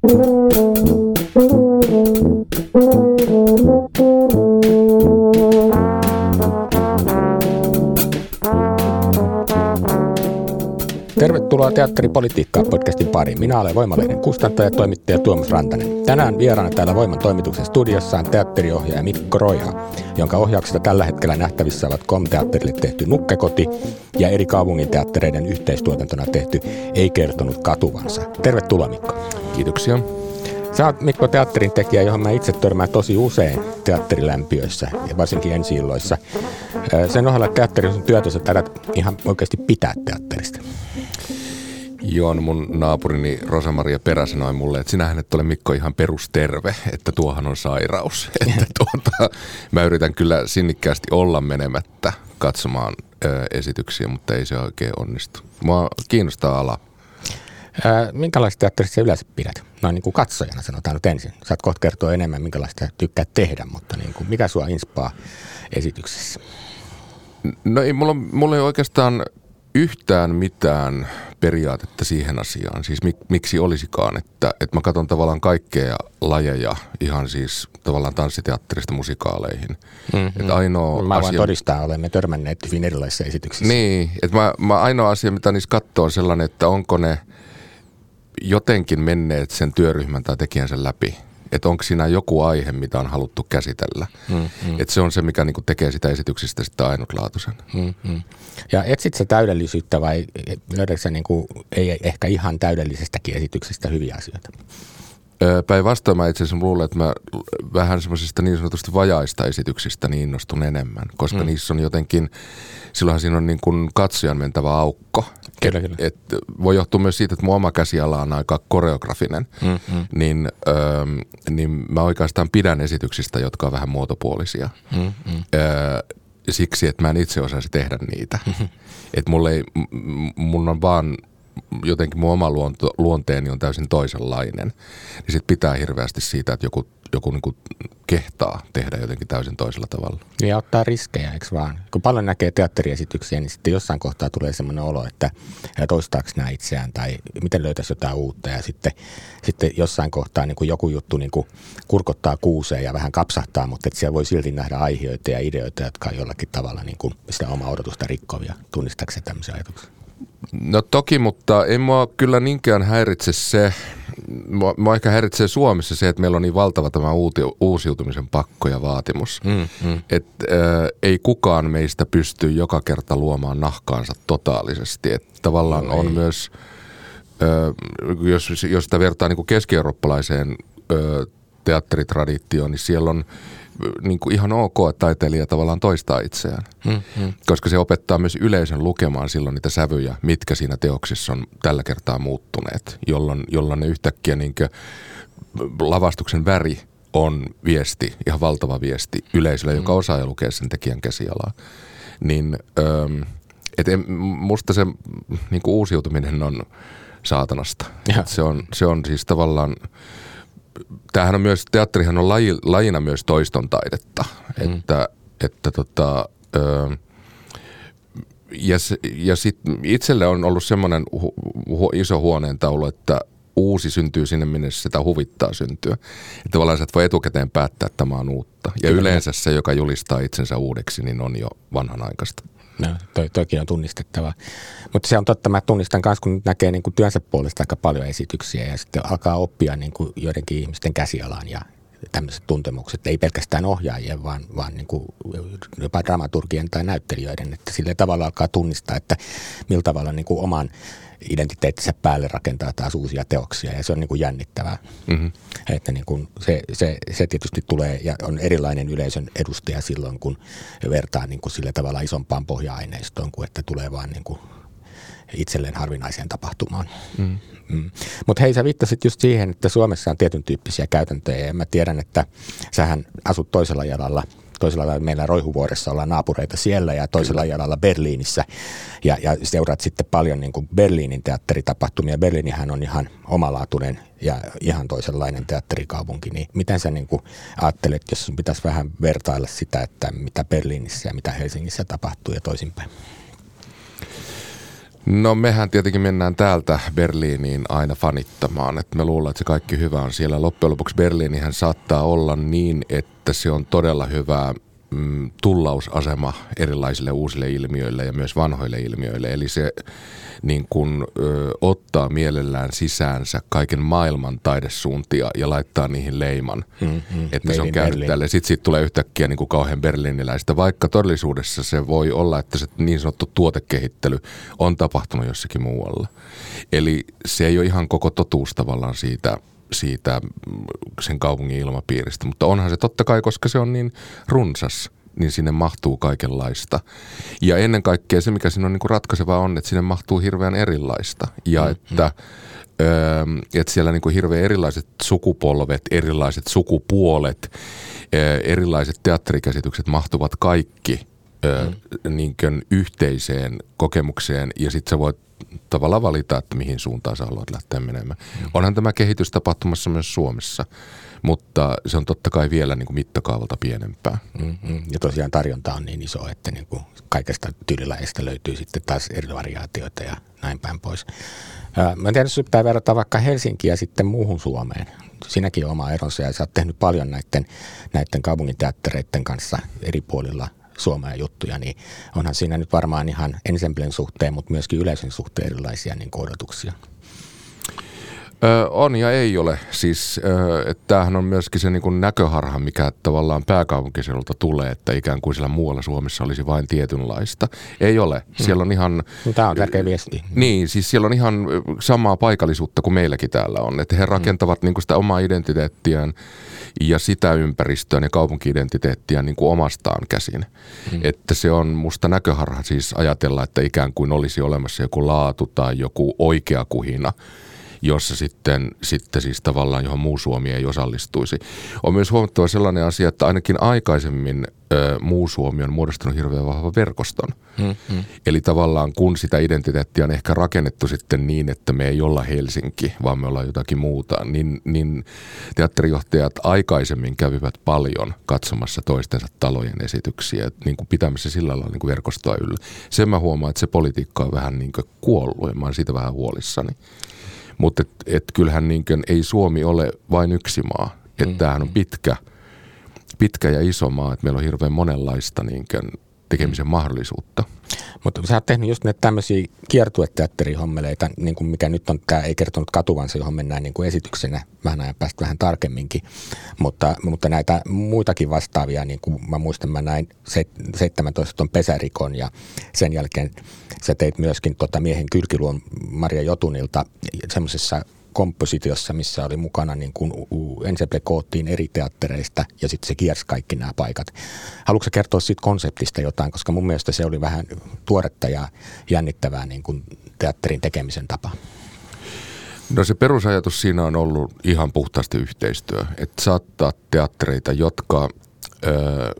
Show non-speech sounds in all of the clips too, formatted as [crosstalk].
Tervetuloa Teatteripolitiikkaa podcastin pariin. Minä olen Voimalehden kustantaja ja toimittaja Tuomas Rantanen. Tänään vieraana täällä Voiman toimituksen studiossa on teatteriohjaaja Mikko Roja, jonka ohjauksesta tällä hetkellä nähtävissä ovat KOM-teatterille tehty Nukkekoti ja eri kaupungin teattereiden yhteistuotantona tehty Ei kertonut katuvansa. Tervetuloa Mikko. Kiitoksia. Sä oot Mikko teatterin tekijä, johon mä itse törmään tosi usein teatterilämpiöissä ja varsinkin ensi illoissa. Sen ohella että teatteri on työtä, sä ihan oikeasti pitää teatterista. Joo, no mun naapurini Rosa-Maria Perä sanoi mulle, että sinähän et ole Mikko ihan perusterve, että tuohan on sairaus. [laughs] että tuota, mä yritän kyllä sinnikkäästi olla menemättä katsomaan ö, esityksiä, mutta ei se oikein onnistu. Mua kiinnostaa ala. Ää, minkälaista teatterista yleensä pidät? Noin niin kuin katsojana sanotaan nyt ensin. Saat kohta kertoa enemmän, minkälaista tykkää tehdä, mutta niin kuin, mikä sua inspaa esityksessä? No ei, mulla, mulla ei oikeastaan yhtään mitään periaatetta siihen asiaan. Siis mik, miksi olisikaan, että, että mä katson tavallaan kaikkea lajeja ihan siis tavallaan tanssiteatterista musikaaleihin. Mm-hmm. Että ainoa mä voin asia... todistaa, olemme törmänneet hyvin erilaisissa esityksissä. Niin, että mä, mä ainoa asia, mitä niissä katsoo on sellainen, että onko ne jotenkin menneet sen työryhmän tai tekijänsä läpi että onko siinä joku aihe, mitä on haluttu käsitellä. Mm, mm. Että se on se, mikä niinku tekee sitä esityksistä sitten ainutlaatuisen. Mm, mm. Ja etsit sä täydellisyyttä vai löydätkö sä niinku, ei ehkä ihan täydellisestäkin esityksestä hyviä asioita? Päinvastoin mä itse asiassa luulen, että mä vähän semmoisista niin sanotusti vajaista esityksistä niin innostun enemmän, koska mm. niissä on jotenkin, silloinhan siinä on niin kuin katsojan mentävä aukko. Kyllä, kyllä. Et, et voi johtua myös siitä, että mun oma käsiala on aika koreografinen, mm-hmm. niin, öö, niin mä oikeastaan pidän esityksistä, jotka on vähän muotopuolisia. Mm-hmm. Öö, siksi, että mä en itse osaisi tehdä niitä. Mm-hmm. Että mulle ei, mun on vaan jotenkin mun oma luonto, luonteeni on täysin toisenlainen, niin sit pitää hirveästi siitä, että joku, joku niin kehtaa tehdä jotenkin täysin toisella tavalla. Ja ottaa riskejä, eikö vaan? Kun paljon näkee teatteriesityksiä, niin sitten jossain kohtaa tulee semmoinen olo, että toistaako nämä itseään tai miten löytäisi jotain uutta. Ja sitten, sitten jossain kohtaa niin kuin joku juttu niin kuin kurkottaa kuuseen ja vähän kapsahtaa, mutta että siellä voi silti nähdä aiheita ja ideoita, jotka on jollakin tavalla niin kuin sitä omaa odotusta rikkovia. Tunnistaako tämmöisiä ajatuksia? No toki, mutta ei mua kyllä niinkään häiritse se, mua, mua ehkä häiritsee Suomessa se, että meillä on niin valtava tämä uuti, uusiutumisen pakko ja vaatimus. Mm, mm. Että äh, ei kukaan meistä pysty joka kerta luomaan nahkaansa totaalisesti. Että tavallaan no, on ei. myös, äh, jos, jos sitä vertaa niin keski-eurooppalaiseen äh, teatteritraditioon, niin siellä on niin kuin ihan ok, että taiteilija tavallaan toistaa itseään. Hmm, hmm. Koska se opettaa myös yleisön lukemaan silloin niitä sävyjä, mitkä siinä teoksissa on tällä kertaa muuttuneet, jolloin, jolloin ne yhtäkkiä niin lavastuksen väri on viesti, ihan valtava viesti yleisölle, hmm. joka osaa jo lukea sen tekijän käsialaa. Niin et en, musta se niin kuin uusiutuminen on saatanasta. Se on, se on siis tavallaan tämähän on myös, teatterihan on laji, lajina myös toiston taidetta, mm. että, että tota, ö, ja, ja sit itselle on ollut semmoinen hu, hu, iso huoneentaulu, että uusi syntyy sinne, minne sitä huvittaa syntyä. Että tavallaan sä et voi etukäteen päättää, että tämä on uutta. Ja Kyllä. yleensä se, joka julistaa itsensä uudeksi, niin on jo vanhanaikaista. No, toi, toikin on tunnistettava. Mutta se on totta, mä tunnistan myös, kun näkee niin kuin työnsä puolesta aika paljon esityksiä ja sitten alkaa oppia niin kuin joidenkin ihmisten käsialaan ja tämmöiset tuntemukset, ei pelkästään ohjaajien, vaan, vaan niin kuin jopa dramaturgien tai näyttelijöiden, että sillä tavalla alkaa tunnistaa, että millä tavalla niin kuin oman identiteettinsä päälle rakentaa taas uusia teoksia ja se on niin kuin jännittävää. Mm-hmm. Että niin kuin se, se, se tietysti tulee ja on erilainen yleisön edustaja silloin, kun vertaa niin kuin sillä tavalla isompaan pohja-aineistoon, kuin että tulee vaan niin kuin itselleen harvinaiseen tapahtumaan. Mm. Mm. Mutta hei, sä viittasit just siihen, että Suomessa on tietyn tyyppisiä käytäntöjä ja mä tiedän, että sähän asut toisella jalalla toisella lailla meillä Roihuvuoressa ollaan naapureita siellä ja toisella Kyllä. jalalla Berliinissä ja, ja seuraat sitten paljon niin kuin Berliinin teatteritapahtumia. Berliinihän on ihan omalaatuinen ja ihan toisenlainen teatterikaupunki, niin miten sä niin kuin ajattelet, jos sun pitäisi vähän vertailla sitä, että mitä Berliinissä ja mitä Helsingissä tapahtuu ja toisinpäin? No mehän tietenkin mennään täältä Berliiniin aina fanittamaan, että me luullaan, että se kaikki hyvä on siellä. Loppujen lopuksi Berliinihän saattaa olla niin, että se on todella hyvää mm, tullausasema erilaisille uusille ilmiöille ja myös vanhoille ilmiöille. Eli se niin kuin, ö, ottaa mielellään sisäänsä kaiken maailman taidesuuntia ja laittaa niihin leiman, mm, mm, että se on käynyt tälle. Sitten siitä tulee yhtäkkiä niin kuin kauhean berliiniläistä, vaikka todellisuudessa se voi olla, että se niin sanottu tuotekehittely on tapahtunut jossakin muualla. Eli se ei ole ihan koko totuus tavallaan siitä siitä sen kaupungin ilmapiiristä, mutta onhan se totta kai, koska se on niin runsas – niin sinne mahtuu kaikenlaista. Ja ennen kaikkea se, mikä siinä on niin kuin ratkaisevaa on, että sinne mahtuu hirveän erilaista. Ja mm-hmm. että, öö, että siellä niin kuin hirveän erilaiset sukupolvet, erilaiset sukupuolet, öö, erilaiset teatterikäsitykset mahtuvat kaikki mm. niin kuin yhteiseen kokemukseen. Ja sitten sä voit tavallaan valita, että mihin suuntaan sä haluat lähteä menemään. Mm. Onhan tämä kehitys tapahtumassa myös Suomessa mutta se on totta kai vielä niin kuin mittakaavalta pienempää. Mm-hmm. Ja tosiaan tarjonta on niin iso, että niin kuin kaikesta tyylilajeista löytyy sitten taas eri variaatioita ja näin päin pois. Mä en tiedä, jos pitää verrata vaikka Helsinkiä sitten muuhun Suomeen. Siinäkin on oma eronsa ja sä oot tehnyt paljon näiden, näiden kaupunginteattereiden kanssa eri puolilla Suomea juttuja, niin onhan siinä nyt varmaan ihan ensemblen suhteen, mutta myöskin yleisön suhteen erilaisia niin odotuksia. Ö, on ja ei ole. Siis, ö, että tämähän on myöskin se niin näköharha, mikä tavallaan pääkaupunkiseudulta tulee, että ikään kuin siellä muualla Suomessa olisi vain tietynlaista. Ei ole. Hmm. Siellä on ihan... No, tämä on tärkeä viesti. Niin, siis siellä on ihan samaa paikallisuutta kuin meilläkin täällä on. Että he hmm. rakentavat niin sitä omaa identiteettiään ja sitä ympäristöä ja kaupunkiidentiteettiä niin kuin omastaan käsin. Hmm. Että se on musta näköharha siis ajatella, että ikään kuin olisi olemassa joku laatu tai joku oikea kuhina – jossa sitten, sitten siis tavallaan johon muu Suomi ei osallistuisi. On myös huomattava sellainen asia, että ainakin aikaisemmin ö, muu Suomi on muodostanut hirveän vahvan verkoston. Hmm, hmm. Eli tavallaan kun sitä identiteettiä on ehkä rakennettu sitten niin, että me ei olla Helsinki, vaan me ollaan jotakin muuta, niin, niin teatterijohtajat aikaisemmin kävivät paljon katsomassa toistensa talojen esityksiä, niin kuin pitämässä sillä lailla niin kuin verkostoa yllä. Sen mä huomaan, että se politiikka on vähän niin kuin kuollut ja mä oon siitä vähän huolissani. Mutta et, et kyllähän niin kuin, ei Suomi ole vain yksi maa. Että mm. tämähän on pitkä, pitkä ja iso maa, että meillä on hirveän monenlaista niin kuin, tekemisen mm. mahdollisuutta. Mutta sä oot tehnyt just näitä tämmöisiä kiertueteatterihommeleita, niin kuin mikä nyt on, tämä ei kertonut katuvansa, johon mennään niin kuin esityksenä vähän ajan päästä vähän tarkemminkin. Mutta, mutta näitä muitakin vastaavia, niin kuin mä muistan, mä näin 17 ton pesärikon ja sen jälkeen sä teit myöskin tota miehen kylkiluon Maria Jotunilta semmoisessa kompositiossa, missä oli mukana niin kuin ensemble koottiin eri teattereista ja sitten se kiersi kaikki nämä paikat. Haluatko kertoa siitä konseptista jotain, koska mun mielestä se oli vähän tuoretta ja jännittävää niin kuin teatterin tekemisen tapa. No se perusajatus siinä on ollut ihan puhtaasti yhteistyö, että saattaa teattereita, jotka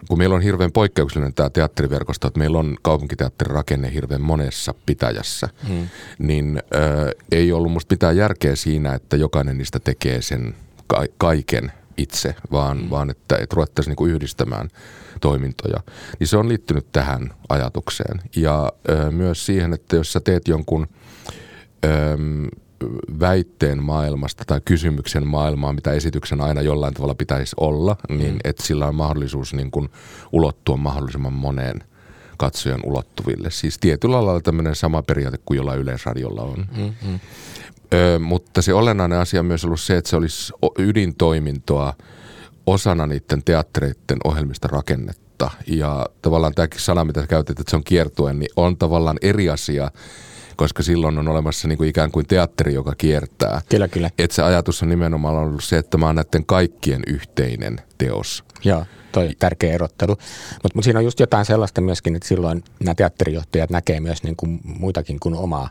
kun meillä on hirveän poikkeuksellinen tämä teatteriverkosto, että meillä on kaupunkiteatterirakenne hirveän monessa pitäjässä, hmm. niin ö, ei ollut musta mitään järkeä siinä, että jokainen niistä tekee sen ka- kaiken itse, vaan, hmm. vaan että, että ruvettaisiin niinku yhdistämään toimintoja. Niin se on liittynyt tähän ajatukseen. Ja ö, myös siihen, että jos sä teet jonkun... Ö, väitteen maailmasta tai kysymyksen maailmaa, mitä esityksen aina jollain tavalla pitäisi olla, niin mm. että sillä on mahdollisuus niin kuin ulottua mahdollisimman moneen katsojan ulottuville. Siis tietyllä lailla tämmöinen sama periaate kuin jollain yleisradiolla on. Mm-hmm. Ö, mutta se olennainen asia on myös ollut se, että se olisi ydintoimintoa osana niiden teattereiden ohjelmista rakennetta. Ja tavallaan tämäkin sana, mitä käytit, että se on kiertuen, niin on tavallaan eri asia – koska silloin on olemassa niin kuin ikään kuin teatteri, joka kiertää. Kyllä, kyllä. Et se ajatus on nimenomaan ollut se, että mä oon näiden kaikkien yhteinen teos. Joo, toi tärkeä erottelu. Mutta mut siinä on just jotain sellaista myöskin, että silloin nämä teatterijohtajat näkee myös niin kuin muitakin kuin omaa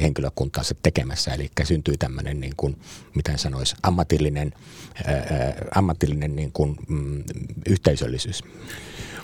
henkilökuntaansa tekemässä. Eli syntyy tämmöinen, niin kuin, miten sanoisi, ammatillinen, ää, ammatillinen niin kuin, mm, yhteisöllisyys.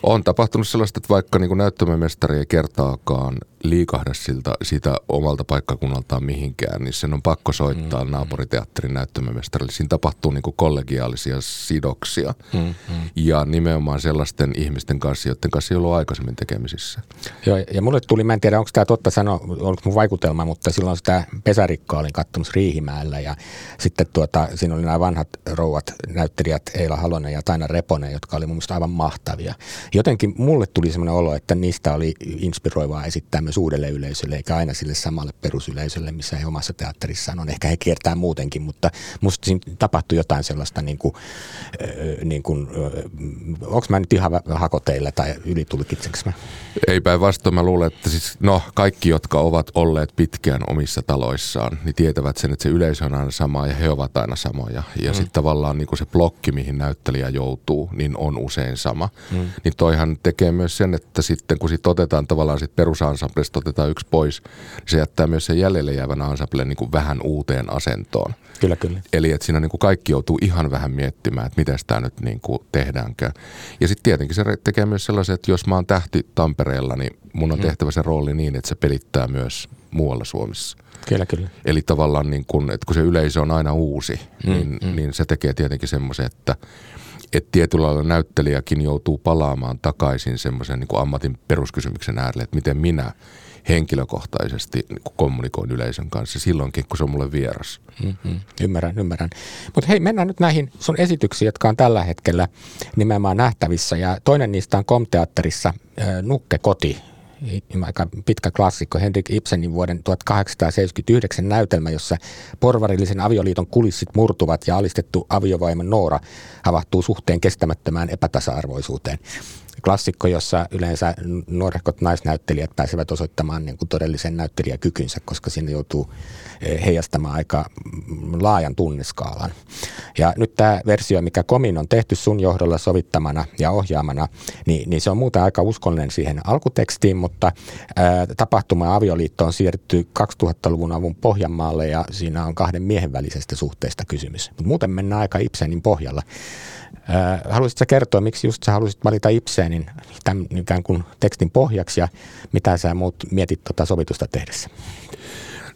On tapahtunut sellaista, että vaikka niin näyttämömestari ei kertaakaan liikahda siltä, sitä omalta paikkakunnaltaan mihinkään, niin sen on pakko soittaa mm-hmm. naapuriteatterin näyttämömestarille. Siinä tapahtuu niin kollegiaalisia sidoksia mm-hmm. ja nimenomaan sellaisten ihmisten kanssa, joiden kanssa ei ollut aikaisemmin tekemisissä. Joo, ja mulle tuli, mä en tiedä onko tämä totta sanoa, onko mun vaikutelma, mutta silloin sitä pesarikkoa olin katsomassa Riihimäellä ja sitten tuota, siinä oli nämä vanhat rouvat näyttelijät Eila Halonen ja Taina Reponen, jotka oli mun mielestä aivan mahtavia. Jotenkin mulle tuli sellainen olo, että niistä oli inspiroivaa esittää myös uudelle yleisölle, eikä aina sille samalle perusyleisölle, missä he omassa teatterissaan on. Ehkä he kiertää muutenkin, mutta musta siinä tapahtui jotain sellaista, niin kuin, niin kuin, onko mä nyt ihan hakoteilla tai ylitulkitseksi mä? Ei päinvastoin, mä luulen, että siis, no, kaikki, jotka ovat olleet pitkään omissa taloissaan, niin tietävät sen, että se yleisö on aina sama ja he ovat aina samoja. Ja mm. sitten tavallaan niin kuin se blokki, mihin näyttelijä joutuu, niin on usein sama. Mm. Niin toihan tekee myös sen, että sitten kun sit otetaan tavallaan sit perusansamblesta otetaan yksi pois, niin se jättää myös sen jäljelle jäävän ansamblen niin kuin vähän uuteen asentoon. Kyllä, kyllä. Eli että siinä niin kuin kaikki joutuu ihan vähän miettimään, että miten tämä nyt niin kuin tehdäänkään. Ja sitten tietenkin se tekee myös sellaisen, että jos mä oon tähti Tampereella, niin mun on mm. tehtävä se rooli niin, että se pelittää myös muualla Suomessa. Kyllä, kyllä. Eli tavallaan niin kun, että kun se yleisö on aina uusi, mm, niin, mm. niin se tekee tietenkin semmoisen, että – että tietyllä lailla näyttelijäkin joutuu palaamaan takaisin semmoisen niin ammatin peruskysymyksen äärelle, että miten minä henkilökohtaisesti niin kommunikoin yleisön kanssa silloinkin, kun se on mulle vieras. Mm-hmm. Ymmärrän, ymmärrän. Mutta hei, mennään nyt näihin sun esityksiin, jotka on tällä hetkellä nimenomaan nähtävissä. Ja toinen niistä on Komteatterissa Nukke koti, aika pitkä klassikko, Henrik Ibsenin vuoden 1879 näytelmä, jossa porvarillisen avioliiton kulissit murtuvat ja alistettu aviovaimo Noora havahtuu suhteen kestämättömään epätasa-arvoisuuteen. Klassikko, jossa yleensä nuorehkot naisnäyttelijät pääsevät osoittamaan niin kuin todellisen näyttelijäkykynsä, koska sinne joutuu heijastamaan aika laajan tunneskaalan. Ja nyt tämä versio, mikä Komin on tehty sun johdolla sovittamana ja ohjaamana, niin, niin se on muuten aika uskollinen siihen alkutekstiin, mutta ää, tapahtuma avioliitto on siirretty 2000-luvun avun Pohjanmaalle ja siinä on kahden miehen välisestä suhteesta kysymys. Mutta muuten mennään aika Ibsenin pohjalla. Haluaisitko kertoa, miksi just sä halusit valita Ibsenin tämän ikään kuin tekstin pohjaksi ja mitä sä muut mietit tuota sovitusta tehdessä?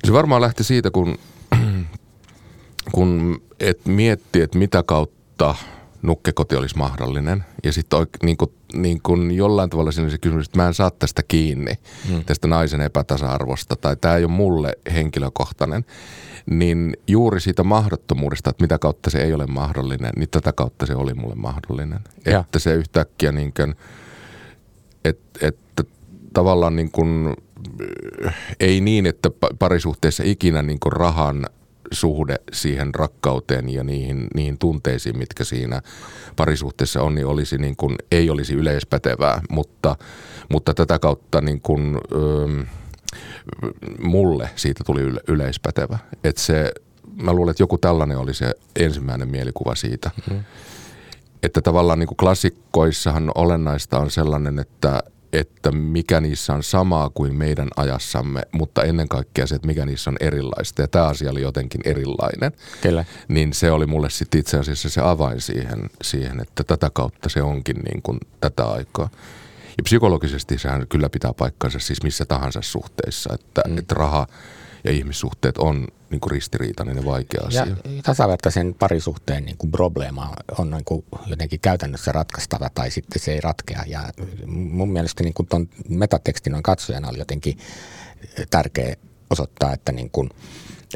Se varmaan lähti siitä, kun, [clears throat] kun et mietti, että mitä kautta nukkekoti olisi mahdollinen. Ja sitten niin kuin, niin kuin jollain tavalla siinä se kysymys, että mä en saa tästä kiinni, hmm. tästä naisen epätasa-arvosta, tai tämä ei ole mulle henkilökohtainen niin juuri siitä mahdottomuudesta, että mitä kautta se ei ole mahdollinen, niin tätä kautta se oli mulle mahdollinen. Ja. Että se yhtäkkiä niin kuin, että, että tavallaan niin kuin, ei niin, että parisuhteessa ikinä niin kuin rahan suhde siihen rakkauteen ja niihin, niihin tunteisiin, mitkä siinä parisuhteessa on, niin, olisi niin kuin, ei olisi yleispätevää, mutta, mutta tätä kautta niin kuin, mulle siitä tuli yle, yleispätevä. Että se, mä luulen, että joku tällainen oli se ensimmäinen mielikuva siitä. Mm-hmm. Että tavallaan niin kuin klassikkoissahan olennaista on sellainen, että, että mikä niissä on samaa kuin meidän ajassamme, mutta ennen kaikkea se, että mikä niissä on erilaista. Ja tämä asia oli jotenkin erilainen. Kyllä. Niin se oli mulle sitten itse asiassa se avain siihen, siihen, että tätä kautta se onkin niin kuin tätä aikaa. Ja psykologisesti sehän kyllä pitää paikkansa siis missä tahansa suhteissa, että, mm. että raha ja ihmissuhteet on niin kuin ristiriitainen ja vaikea asia. Ja tasavertaisen parisuhteen niin kuin probleema on niin kuin jotenkin käytännössä ratkaistava tai sitten se ei ratkea. Ja mun mielestä niin kuin ton metatekstin on katsojana oli jotenkin tärkeä osoittaa, että niin kuin –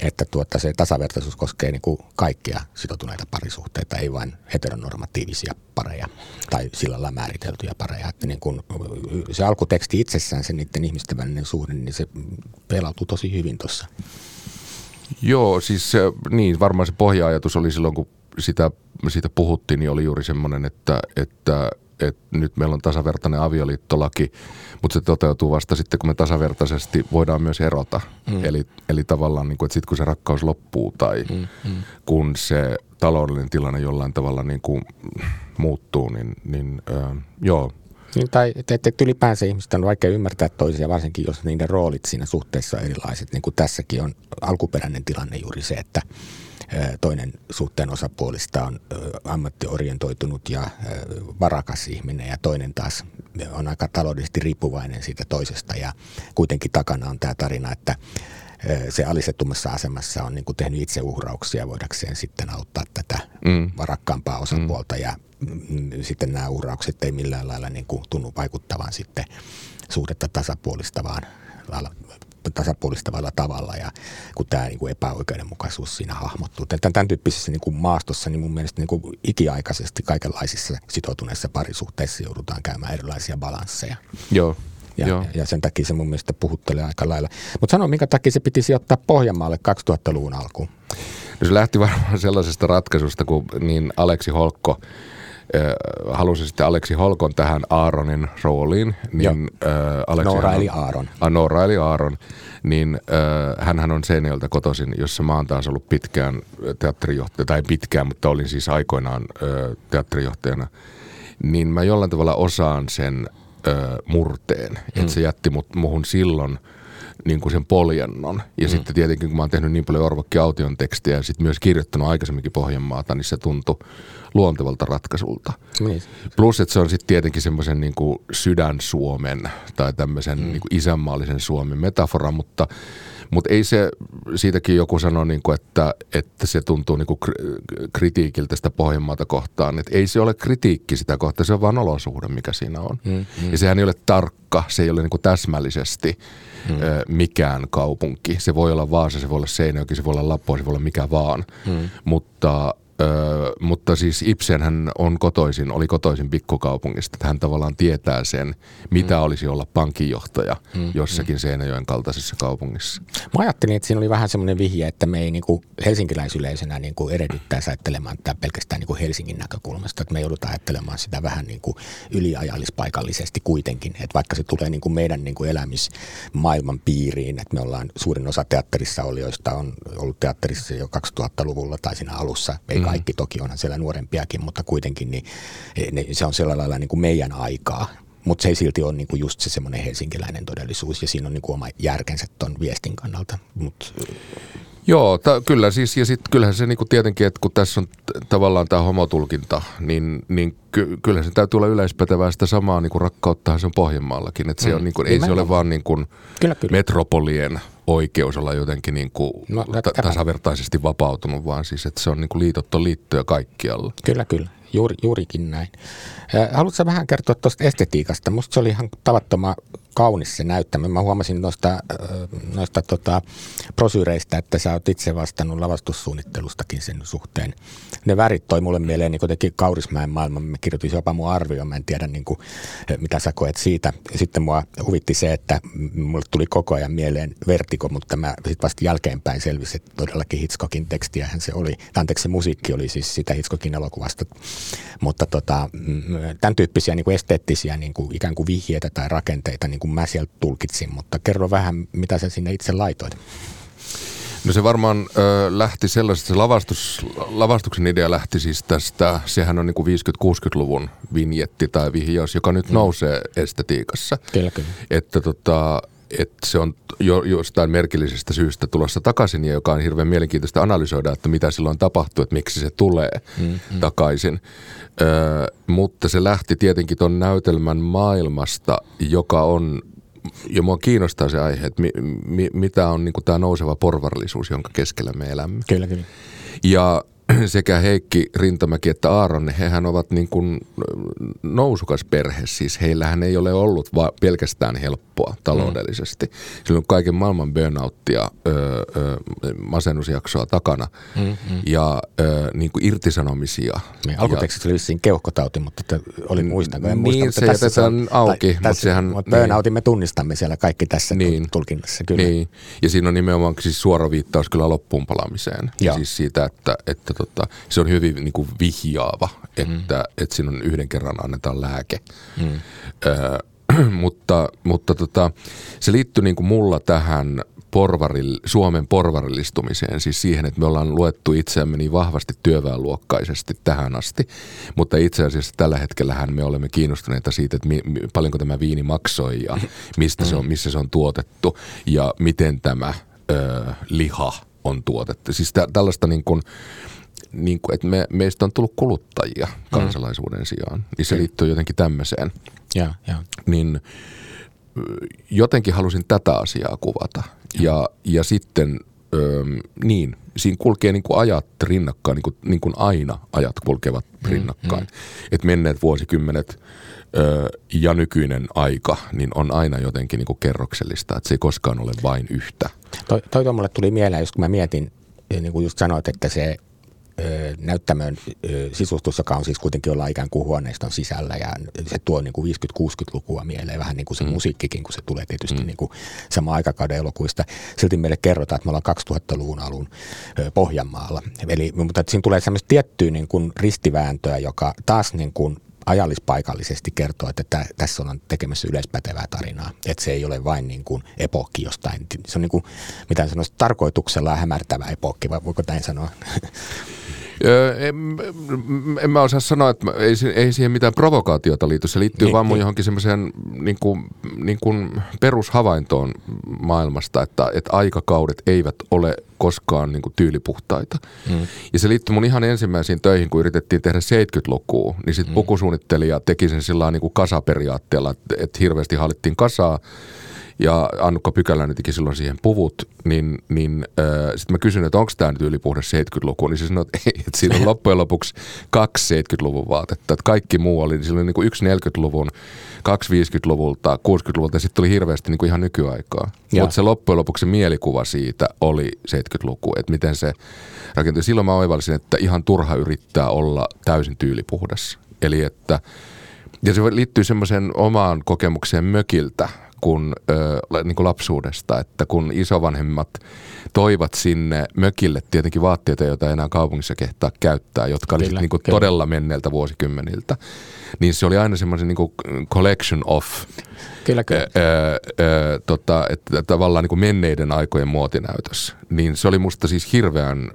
että tuota, se tasavertaisuus koskee niin kuin kaikkia sitoutuneita parisuhteita, ei vain heteronormatiivisia pareja tai sillä lailla määriteltyjä pareja. Että niin kuin se alkuteksti itsessään, se niiden ihmisten välinen suhde, niin se pelautuu tosi hyvin tuossa. Joo, siis niin, varmaan se pohja-ajatus oli silloin, kun sitä, siitä puhuttiin, niin oli juuri semmoinen, että, että että nyt meillä on tasavertainen avioliittolaki, mutta se toteutuu vasta sitten, kun me tasavertaisesti voidaan myös erota. Mm. Eli, eli tavallaan, niin kuin, että sitten kun se rakkaus loppuu tai mm. Mm. kun se taloudellinen tilanne jollain tavalla niin kuin muuttuu, niin, niin äh, joo, niin, tai että, että ylipäänsä ihmistä on vaikea ymmärtää toisia, varsinkin jos niiden roolit siinä suhteessa on erilaiset. Niin kuin tässäkin on alkuperäinen tilanne juuri se, että toinen suhteen osapuolista on ammattiorientoitunut ja varakas ihminen ja toinen taas on aika taloudellisesti riippuvainen siitä toisesta ja kuitenkin takana on tämä tarina, että se alisettumassa asemassa on niin kuin tehnyt itse uhrauksia voidakseen sitten auttaa tätä mm. varakkaampaa osapuolta mm. ja mm, sitten nämä uhraukset ei millään lailla niin kuin tunnu vaikuttavan sitten suhdetta tasapuolistavaan tasapuolistavalla tavalla ja kun tämä niin kuin epäoikeudenmukaisuus siinä hahmottuu. Tämän, tämän tyyppisessä niin kuin maastossa niin mun mielestä niin kuin ikiaikaisesti kaikenlaisissa sitoutuneissa parisuhteissa joudutaan käymään erilaisia balansseja. Joo. Ja, Joo. ja sen takia se mun mielestä puhuttelee aika lailla. Mutta sano, minkä takia se piti sijoittaa Pohjanmaalle 2000-luvun alkuun? No se lähti varmaan sellaisesta ratkaisusta, kun niin Aleksi Holkko – äh, halusi sitten Aleksi Holkon tähän Aaronin rooliin. Niin, äh, Aleksi Noora eli Aaron. Noora eli Aaron. Niin äh, hänhän on Seinäjöltä kotoisin, jossa mä oon taas ollut pitkään teatterijohtaja, tai pitkään, mutta olin siis aikoinaan äh, teatterijohtajana. Niin mä jollain tavalla osaan sen äh, murteen, mm. että se jätti mut, muhun silloin – niin kuin sen poljennon. Ja mm. sitten tietenkin, kun mä oon tehnyt niin paljon Orvokki Aution tekstiä ja sitten myös kirjoittanut aikaisemminkin Pohjanmaata, niin se tuntui luontevalta ratkaisulta. Niin. Plus, että se on sitten tietenkin semmoisen niin kuin sydän-Suomen tai tämmöisen mm. niin kuin isänmaallisen Suomen metafora, mutta mutta ei se, siitäkin joku sanoi, niin kuin, että, että se tuntuu niin kuin kritiikiltä sitä Pohjanmaata kohtaan. Että ei se ole kritiikki sitä kohtaa, se on vain olosuhde, mikä siinä on. Mm, mm. Ja sehän ei ole tarkka, se ei ole niin kuin täsmällisesti mm. mikään kaupunki. Se voi olla Vaasa, se voi olla Seinäjoki, se voi olla Lappo, se voi olla mikä vaan. Mm. Mutta Öö, mutta siis Ibsen hän on kotoisin, oli kotoisin pikkukaupungista, että hän tavallaan tietää sen, mitä mm. olisi olla pankinjohtaja mm. jossakin mm. Seinäjoen kaltaisessa kaupungissa. Mä ajattelin, että siinä oli vähän semmoinen vihje, että me ei niin kuin helsinkiläisyleisenä niin kuin erehdyttäisi ajattelemaan tätä pelkästään niin kuin Helsingin näkökulmasta, että me joudutaan ajattelemaan sitä vähän niin kuin yliajallispaikallisesti kuitenkin, että vaikka se tulee niin kuin meidän niin kuin elämismaailman piiriin, että me ollaan suurin osa teatterissa olijoista on ollut teatterissa jo 2000-luvulla tai siinä alussa, ei mm kaikki toki onhan siellä nuorempiakin, mutta kuitenkin niin, ne, se on sillä lailla niin kuin meidän aikaa. Mutta se ei silti ole niinku just se semmoinen helsinkiläinen todellisuus ja siinä on niinku oma järkensä tuon viestin kannalta. Mut. Joo, ta, kyllä siis, ja sitten kyllähän se niinku tietenkin, että kun tässä on tavallaan tämä homotulkinta, niin, niin ky, kyllä se täytyy olla yleispätevää sitä samaa niinku rakkautta se on Pohjanmaallakin. Että se mm. on niinku, ei se ole vaan niinku kyllä, kyllä. metropolien oikeus olla jotenkin niinku no, ta- tasavertaisesti vapautunut, vaan siis, että se on niinku liitottu liittoja kaikkialla. Kyllä, kyllä. Juuri, juurikin näin. Haluatko vähän kertoa tuosta estetiikasta? Musta se oli ihan tavattoman kaunis se näyttämä. Mä huomasin noista, noista tota, prosyyreistä, että sä oot itse vastannut lavastussuunnittelustakin sen suhteen. Ne värit toi mulle mieleen niin Kaurismäen maailman. Kirjoitin jopa mun arvio, mä en tiedä niin kuin, mitä sä koet siitä. Sitten mua huvitti se, että mulle tuli koko ajan mieleen vertiko, mutta mä sitten vasta jälkeenpäin selvisi, että todellakin Hitchcockin tekstiähän se oli. Anteeksi, se musiikki oli siis sitä Hitchcockin elokuvasta. Mutta tota, tämän tyyppisiä niin kuin esteettisiä niin kuin ikään kuin vihjeitä tai rakenteita niin kuin mä sieltä tulkitsin, mutta kerro vähän, mitä sä sinne itse laitoit. No se varmaan ö, lähti sellaisesta, se lavastus, lavastuksen idea lähti siis tästä, sehän on niin 50-60-luvun vinjetti tai vihjaus, joka nyt mm. nousee estetiikassa. Kyllä, kyllä. Että tota, että se on jo, jostain merkillisestä syystä tulossa takaisin ja joka on hirveän mielenkiintoista analysoida, että mitä silloin tapahtuu, että miksi se tulee mm-hmm. takaisin. Ö, mutta se lähti tietenkin tuon näytelmän maailmasta, joka on ja mua kiinnostaa se aihe, että mi, mi, mitä on niin tämä nouseva porvarillisuus, jonka keskellä me elämme. Kyllä, kyllä. Ja [clears throat] sekä Heikki Rintamäki että Aaron, hehän ovat niin kuin nousukas perhe. Siis heillähän ei ole ollut va- pelkästään helppoa taloudellisesti. Mm. Sillä on kaiken maailman burnouttia, ö, ö, masennusjaksoa takana mm, mm. ja ö, niin kuin irtisanomisia. Niin, alkutekstissä oli vissiin keuhkotauti, mutta että oli muistanko, en niin, muista, se jätetään auki. Tai, mutta tässä, sehän, mutta burnoutin niin. me tunnistamme siellä kaikki tässä niin, tulkinnassa. Kyllä. Niin. Ja siinä on nimenomaan siis suora viittaus kyllä loppuun palaamiseen. Ja siis siitä, että, että tota, se on hyvin niin kuin vihjaava, että, mm. että siinä on yhden kerran annetaan lääke. Mm. Ö, [clears throat] mutta mutta tota, se liittyy niin kuin mulla tähän porvaril, Suomen porvarillistumiseen, siis siihen, että me ollaan luettu itseämme niin vahvasti työväenluokkaisesti tähän asti, mutta itse asiassa tällä hetkellähän me olemme kiinnostuneita siitä, että mi, mi, paljonko tämä viini maksoi ja mistä se on, missä se on tuotettu ja miten tämä ö, liha on tuotettu. Siis tä, tällaista niin kuin, niin kuin, että me, meistä on tullut kuluttajia kansalaisuuden sijaan, niin se liittyy jotenkin tämmöiseen. Ja, ja. Niin jotenkin halusin tätä asiaa kuvata. Ja, ja sitten öö, niin, siinä kulkee niin kuin ajat rinnakkain, niin kuin, niin kuin aina ajat kulkevat mm, rinnakkain. Mm, mm. Että menneet vuosikymmenet öö, ja nykyinen aika, niin on aina jotenkin niin kuin kerroksellista, että se ei koskaan ole vain yhtä. Toi, toi mulle tuli mieleen, kun mä mietin, niin kuin just sanoit, että se näyttämön sisustus, joka on siis kuitenkin olla ikään kuin huoneiston sisällä ja se tuo niin kuin 50-60-lukua mieleen, vähän niin kuin se mm. musiikkikin, kun se tulee tietysti mm. niin kuin sama aikakauden elokuista. Silti meille kerrotaan, että me ollaan 2000-luvun alun Pohjanmaalla. Eli, mutta siinä tulee semmoista tiettyä niin kuin ristivääntöä, joka taas niin kuin ajallispaikallisesti kertoo, että tä, tässä ollaan tekemässä yleispätevää tarinaa. Että se ei ole vain niin kuin epokki jostain. Se on niin kuin, mitä sanoisi, tarkoituksella hämärtävä epokki, vai voiko näin sanoa? [laughs] en, en mä osaa sanoa, että ei, ei siihen mitään provokaatiota liity. Se liittyy niin, vaan mun niin. johonkin semmoiseen niin kuin, niin kuin perushavaintoon maailmasta, että, että aikakaudet eivät ole koskaan niin kuin tyylipuhtaita. Mm. Ja se liittyy mun ihan ensimmäisiin töihin, kun yritettiin tehdä 70-lukua, niin sitten mm. pukusuunnittelija teki sen sillä niin kuin kasaperiaatteella, että, että hirveästi hallittiin kasaa ja Annukka Pykäläinen teki silloin siihen puvut, niin, niin äh, sitten mä kysyin, että onko tämä nyt ylipuhdas 70-luku, niin se sanoi, että ei, että siinä on [laughs] loppujen lopuksi kaksi 70-luvun vaatetta, että kaikki muu oli, niin silloin niin kuin yksi 40-luvun, kaksi 50-luvulta, 60-luvulta ja sitten tuli hirveästi niin kuin ihan nykyaikaa. Mutta se loppujen lopuksi mielikuva siitä oli 70-luku, että miten se rakentui. Silloin mä oivallisin, että ihan turha yrittää olla täysin tyylipuhdas. Eli että, ja se liittyy semmoiseen omaan kokemukseen mökiltä, kun, ö, niin kuin lapsuudesta, että kun isovanhemmat toivat sinne mökille tietenkin vaatteita, joita ei enää kaupungissa kehtaa käyttää, jotka olivat niin kuin todella menneiltä vuosikymmeniltä, niin se oli aina semmoisen niin kuin collection of Kyllä, kyllä. Ö, ö, tota, että tavallaan niin kuin menneiden aikojen muotinäytös. Niin se oli musta siis hirveän,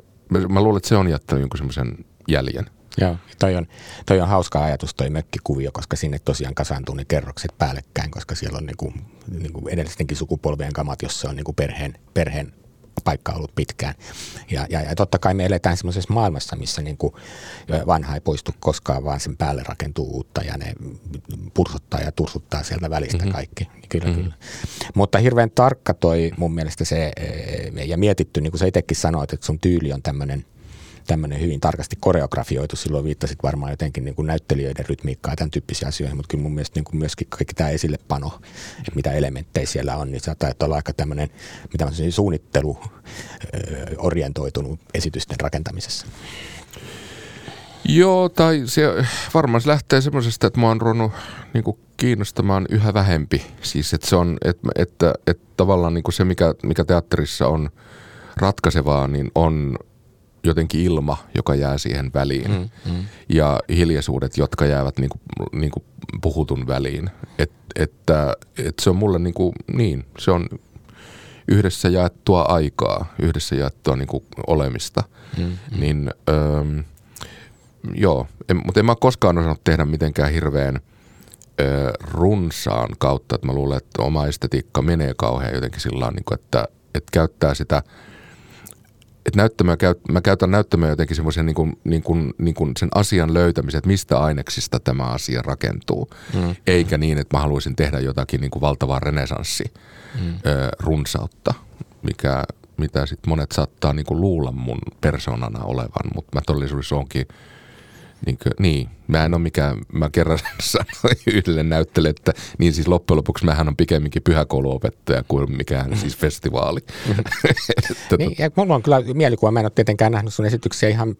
mä luulen, että se on jättänyt jonkun semmoisen jäljen. Joo, toi on, toi on hauska ajatus toi mökkikuvio, koska sinne tosiaan kasaantuu ne kerrokset päällekkäin, koska siellä on niinku, niinku edellistenkin sukupolvien kamat, jossa on niinku perheen, perheen paikka ollut pitkään. Ja, ja, ja totta kai me eletään semmoisessa maailmassa, missä niin kuin vanha ei poistu koskaan, vaan sen päälle rakentuu uutta ja ne pursuttaa ja tursuttaa sieltä välistä mm-hmm. kaikki. Kyllä, mm-hmm. kyllä. Mutta hirveän tarkka toi mun mielestä se, ja mietitty, niin kuin sä itsekin sanoit, että sun tyyli on tämmöinen – tämmöinen hyvin tarkasti koreografioitu. Silloin viittasit varmaan jotenkin niin kuin näyttelijöiden rytmiikkaa ja tämän tyyppisiä asioita, mutta kyllä mun mielestä niin kuin myöskin kaikki tämä esillepano, että mitä elementtejä siellä on, niin saattaa olla aika tämmöinen mitä suunnittelu orientoitunut esitysten rakentamisessa. Joo, tai se varmaan se lähtee semmoisesta, että mä oon ruvennut niin kiinnostamaan yhä vähempi. Siis että se on, että, että, että tavallaan niin kuin se, mikä, mikä teatterissa on ratkaisevaa, niin on jotenkin ilma, joka jää siihen väliin mm, mm. ja hiljaisuudet, jotka jäävät niin kuin, niin kuin puhutun väliin. Et, että, että se on mulle niin, kuin, niin, se on yhdessä jaettua aikaa, yhdessä jaettua niin kuin olemista. Mm, mm. Niin öö, joo, en, mutta en mä koskaan osannut tehdä mitenkään hirveän öö, runsaan kautta, että mä luulen, että oma estetiikka menee kauhean jotenkin sillä niin että, että käyttää sitä – että näyttämö, mä käytän näyttämöä jotenkin semmoisen niin kuin, niin kuin, niin kuin sen asian löytämisen, että mistä aineksista tämä asia rakentuu. Mm. Eikä niin, että mä haluaisin tehdä jotakin niin kuin valtavaa renesanssi mm. ö, runsautta, mikä, mitä sitten monet saattaa niin kuin luulla mun persoonana olevan, mutta mä todellisuudessa onkin – niin, kuin, niin, mä en ole mikään, mä kerran [laughs] sanoin yhdelle näyttele, että niin siis loppujen lopuksi mähän on pikemminkin pyhäkouluopettaja kuin mikään mm. siis festivaali. [laughs] niin, ja mulla on kyllä mielikuva, mä en ole tietenkään nähnyt sun esityksiä ihan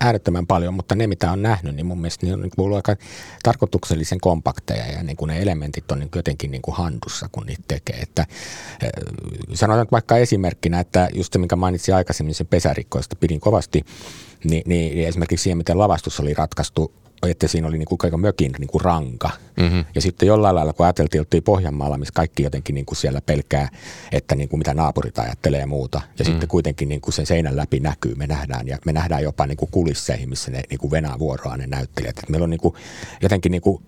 äärettömän paljon, mutta ne mitä on nähnyt, niin mun mielestä ne on niin aika tarkoituksellisen kompakteja ja niin kuin ne elementit on niin jotenkin niin kuin handussa, kun niitä tekee. Että, sanotaan vaikka esimerkkinä, että just se, minkä mainitsin aikaisemmin, se pesärikkoista pidin kovasti niin, niin esimerkiksi siihen, miten lavastus oli ratkaistu että siinä oli niin kuin koko mökin niin kuin ranka. Mm-hmm. Ja sitten jollain lailla, kun ajateltiin, että Pohjanmaalla, missä kaikki jotenkin niin kuin siellä pelkää, että niin kuin mitä naapurit ajattelee ja muuta. Ja mm-hmm. sitten kuitenkin niin kuin sen seinän läpi näkyy, me nähdään. Ja me nähdään jopa niin kuin kulisseihin, missä ne niin kuin venää vuoroa ne näyttelijät. Että meillä on niin kuin, jotenkin niin kuin,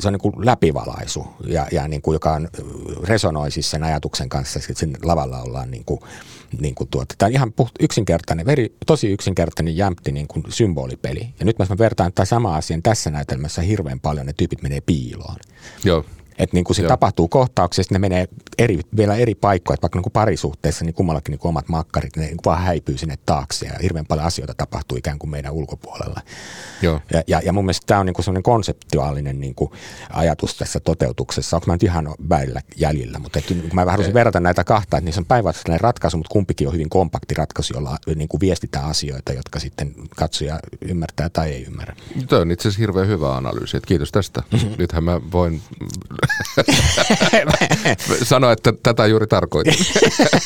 se on niin kuin läpivalaisu, ja, ja niin kuin, joka on, resonoi siis sen ajatuksen kanssa, että sen lavalla ollaan niin kuin, niin kuin tuota. Tämä on ihan puht, yksinkertainen, veri, tosi yksinkertainen jämpti niin kuin symbolipeli. Ja nyt jos mä vertaan tätä samaa asian tässä näytelmässä hirveän paljon, ne tyypit menee piiloon. Joo. Että niin kuin se Joo. tapahtuu kohtauksessa, ne menee eri, vielä eri paikkoja, että vaikka niin kuin parisuhteessa niin kummallakin niin kuin omat makkarit, ne niin kuin vaan häipyy sinne taakse ja hirveän paljon asioita tapahtuu ikään kuin meidän ulkopuolella. Joo. Ja, ja, ja mun mielestä tämä on niin kuin sellainen konseptuaalinen niin kuin ajatus tässä toteutuksessa. Onko mä nyt ihan välillä jäljellä, mutta että, kun mä vähän haluaisin verrata näitä kahta, että niissä on päinvastainen ratkaisu, mutta kumpikin on hyvin kompakti ratkaisu, jolla niin kuin viestitään asioita, jotka sitten katsoja ymmärtää tai ei ymmärrä. Tämä on itse asiassa hirveän hyvä analyysi, että kiitos tästä. [laughs] Nythän mä voin [laughs] Sano, että tätä juuri tarkoitin.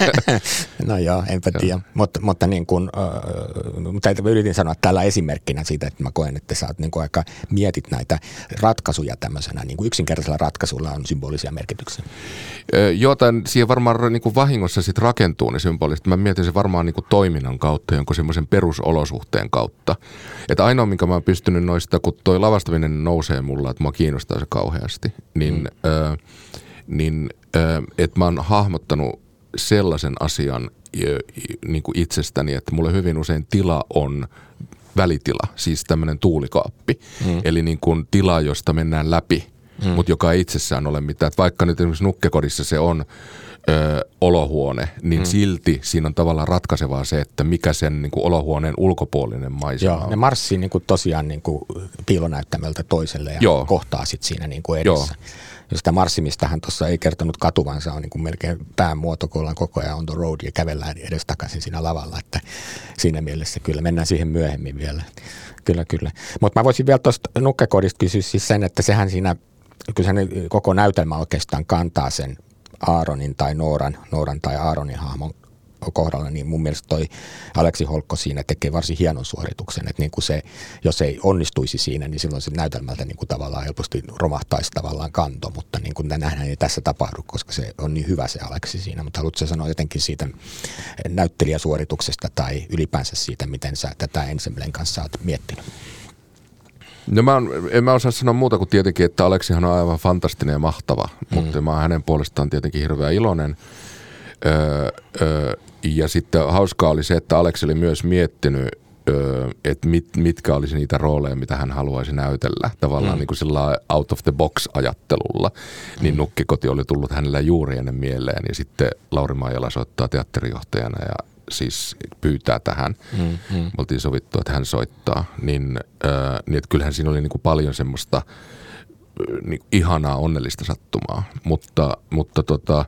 [laughs] no joo, enpä tiedä. Mutta, mutta, niin kuin, äh, mutta yritin sanoa tällä esimerkkinä siitä, että mä koen, että sä oot niin aika mietit näitä ratkaisuja tämmöisenä. Niin kuin yksinkertaisella ratkaisulla on symbolisia merkityksiä. Joo, tämän, siihen varmaan niin kuin vahingossa sit rakentuu ne symbolista. Mä mietin se varmaan niin kuin toiminnan kautta, jonkun semmoisen perusolosuhteen kautta. Että ainoa, minkä mä oon pystynyt noista, kun toi lavastaminen nousee mulla, että mua kiinnostaa se kauheasti, niin, mm. Ö, niin että mä oon hahmottanut sellaisen asian niin kuin itsestäni, että mulle hyvin usein tila on välitila, siis tämmöinen tuulikaappi. Mm. Eli niin kuin tila, josta mennään läpi, mm. mutta joka ei itsessään ole mitään. Että vaikka nyt esimerkiksi nukkekodissa se on ö, olohuone, niin mm. silti siinä on tavallaan ratkaisevaa se, että mikä sen niin kuin olohuoneen ulkopuolinen maisema Joo, on. ne marssii niin kuin tosiaan niin kuin piilonäyttämöltä toiselle ja Joo. kohtaa sitten siinä niin kuin edessä. Joo. Ja sitä marssimista hän tuossa ei kertonut katuvansa, on niin kuin melkein päämuoto, kun ollaan koko ajan on the road ja kävellään edestakaisin siinä lavalla. Että siinä mielessä kyllä, mennään siihen myöhemmin vielä. Kyllä, kyllä. Mutta mä voisin vielä tuosta nukkekodista kysyä siis sen, että sehän siinä, kyllä se koko näytelmä oikeastaan kantaa sen Aaronin tai Nooran, Nooran tai Aaronin hahmon kohdalla, niin mun mielestä toi Aleksi Holkko siinä tekee varsin hienon suorituksen, että niin kuin se, jos ei onnistuisi siinä, niin silloin se näytelmältä niin kuin tavallaan helposti romahtaisi tavallaan kanto, mutta niin kuin nähdään ei tässä tapahdu, koska se on niin hyvä se Aleksi siinä, mutta haluatko sanoa jotenkin siitä näyttelijäsuorituksesta tai ylipäänsä siitä, miten sä tätä Ensemblen kanssa oot miettinyt? No mä on, en mä osaa sanoa muuta kuin tietenkin, että Aleksihan on aivan fantastinen ja mahtava, mm. mutta mä oon hänen puolestaan tietenkin hirveän iloinen. Öö, öö, ja sitten hauskaa oli se, että Aleksi oli myös miettinyt, että mit, mitkä olisi niitä rooleja, mitä hän haluaisi näytellä. Tavallaan mm. niin kuin sillä out of the box ajattelulla. Mm. Niin nukkikoti oli tullut hänellä juuri ennen mieleen. Ja sitten Lauri Maijala soittaa teatterijohtajana ja siis pyytää tähän. Mm, mm. Oltiin sovittu, että hän soittaa. Niin, äh, niin että kyllähän siinä oli niin kuin paljon semmoista äh, niin ihanaa onnellista sattumaa. Mutta, mutta tota,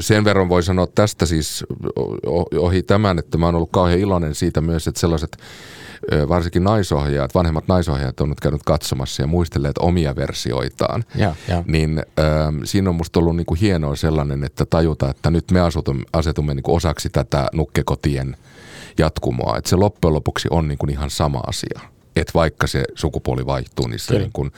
sen verran voi sanoa tästä siis ohi tämän, että mä oon ollut kauhean iloinen siitä myös, että sellaiset varsinkin naisohjaajat, vanhemmat naisohjaajat on nyt käynyt katsomassa ja muistelleet omia versioitaan. Ja, ja. Niin siinä on musta ollut niinku hienoa sellainen, että tajuta, että nyt me asetumme, asetumme niinku osaksi tätä nukkekotien jatkumoa. Että se loppujen lopuksi on niinku ihan sama asia. Että vaikka se sukupuoli vaihtuu, niin se niin kun,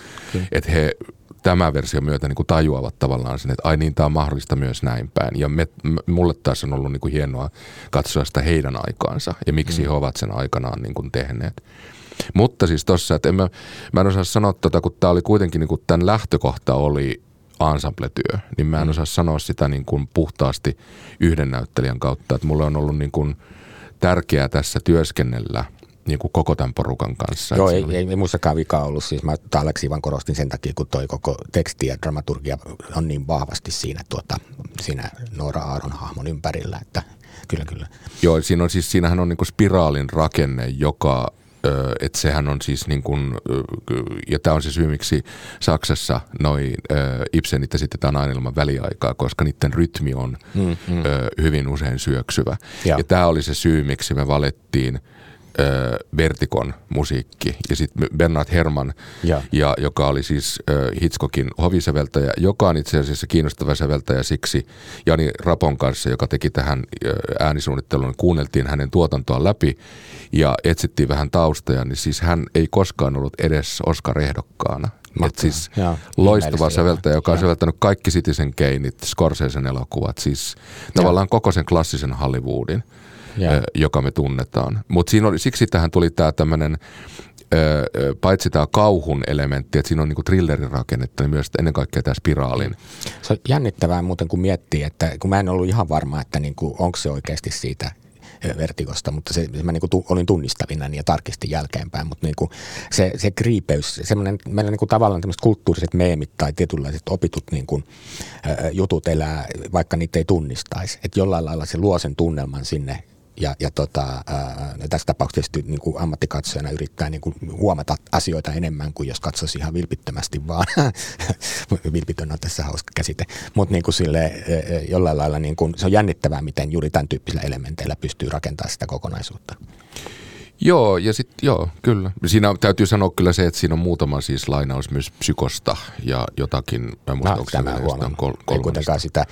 että he tämän version myötä niin kuin tajuavat tavallaan sen, että ai niin, tämä on mahdollista myös näin päin. Ja me, mulle taas on ollut niin kuin hienoa katsoa sitä heidän aikaansa ja miksi mm. he ovat sen aikanaan niin kuin tehneet. Mutta siis tossa, että en mä, mä en osaa sanoa tota, kun tämä oli kuitenkin, niin kuin tämän lähtökohta oli ensembletyö, niin mä en mm. osaa sanoa sitä niin kuin puhtaasti yhden näyttelijän kautta. Että mulle on ollut niin kuin tärkeää tässä työskennellä – niin kuin koko tämän porukan kanssa. Joo, ei, oli... ei, ei muissakaan vika ollut. Siis mä Aleksi vaan korostin sen takia, kun toi koko teksti ja dramaturgia on niin vahvasti siinä, tuota, siinä Noora Aaron hahmon ympärillä, että kyllä, kyllä. Joo, siinä on siis, siinähän on niin kuin spiraalin rakenne, joka että sehän on siis niin kuin, ja tämä on se syy, miksi Saksassa noi Ibsenit esitetään aina ilman väliaikaa, koska niiden rytmi on mm, mm. hyvin usein syöksyvä. Ja, ja tämä oli se syy, miksi me valettiin – Vertikon musiikki ja sitten Bernard Herman, ja. Ja, joka oli siis äh, Hitchcockin hovisäveltäjä, joka on itse asiassa kiinnostava säveltäjä siksi Jani Rapon kanssa, joka teki tähän äh, äänisuunnittelun, kuunneltiin hänen tuotantoa läpi ja etsittiin vähän taustoja, niin siis hän ei koskaan ollut edes Oscar-ehdokkaana. Et siis ja, loistava säveltäjä, joka on säveltänyt kaikki Citizen Kaneit, Scorsesen elokuvat, siis ja. tavallaan koko sen klassisen Hollywoodin, ja. joka me tunnetaan. Mutta siksi tähän tuli tämä tämmöinen paitsi tämä kauhun elementti, että siinä on niinku thrillerin rakennetta, niin myös ennen kaikkea tämä spiraalin. Se on jännittävää muuten, kun miettii, että kun mä en ollut ihan varma, että niinku, onko se oikeasti siitä vertikosta, mutta se, mä niin kuin olin tunnistavina ja tarkistin jälkeenpäin, mutta niin se, se kriipeys, semmoinen, meillä niin kuin tavallaan tämmöiset kulttuuriset meemit tai tietynlaiset opitut niin kuin, jutut elää, vaikka niitä ei tunnistaisi. Että jollain lailla se luo sen tunnelman sinne ja, ja tota, ää, tässä tapauksessa tietysti niin kuin ammattikatsojana yrittää niin kuin huomata asioita enemmän kuin jos katsoisi ihan vilpittömästi vaan. [laughs] Vilpitön on tässä hauska käsite. Mutta niin kuin sille, jollain lailla niin kuin, se on jännittävää, miten juuri tämän tyyppisillä elementeillä pystyy rakentamaan sitä kokonaisuutta. Joo, ja sitten joo, kyllä. Siinä täytyy sanoa kyllä se, että siinä on muutama siis lainaus myös psykosta ja jotakin, mä muistan, no, onko tämä kol- ei sitä.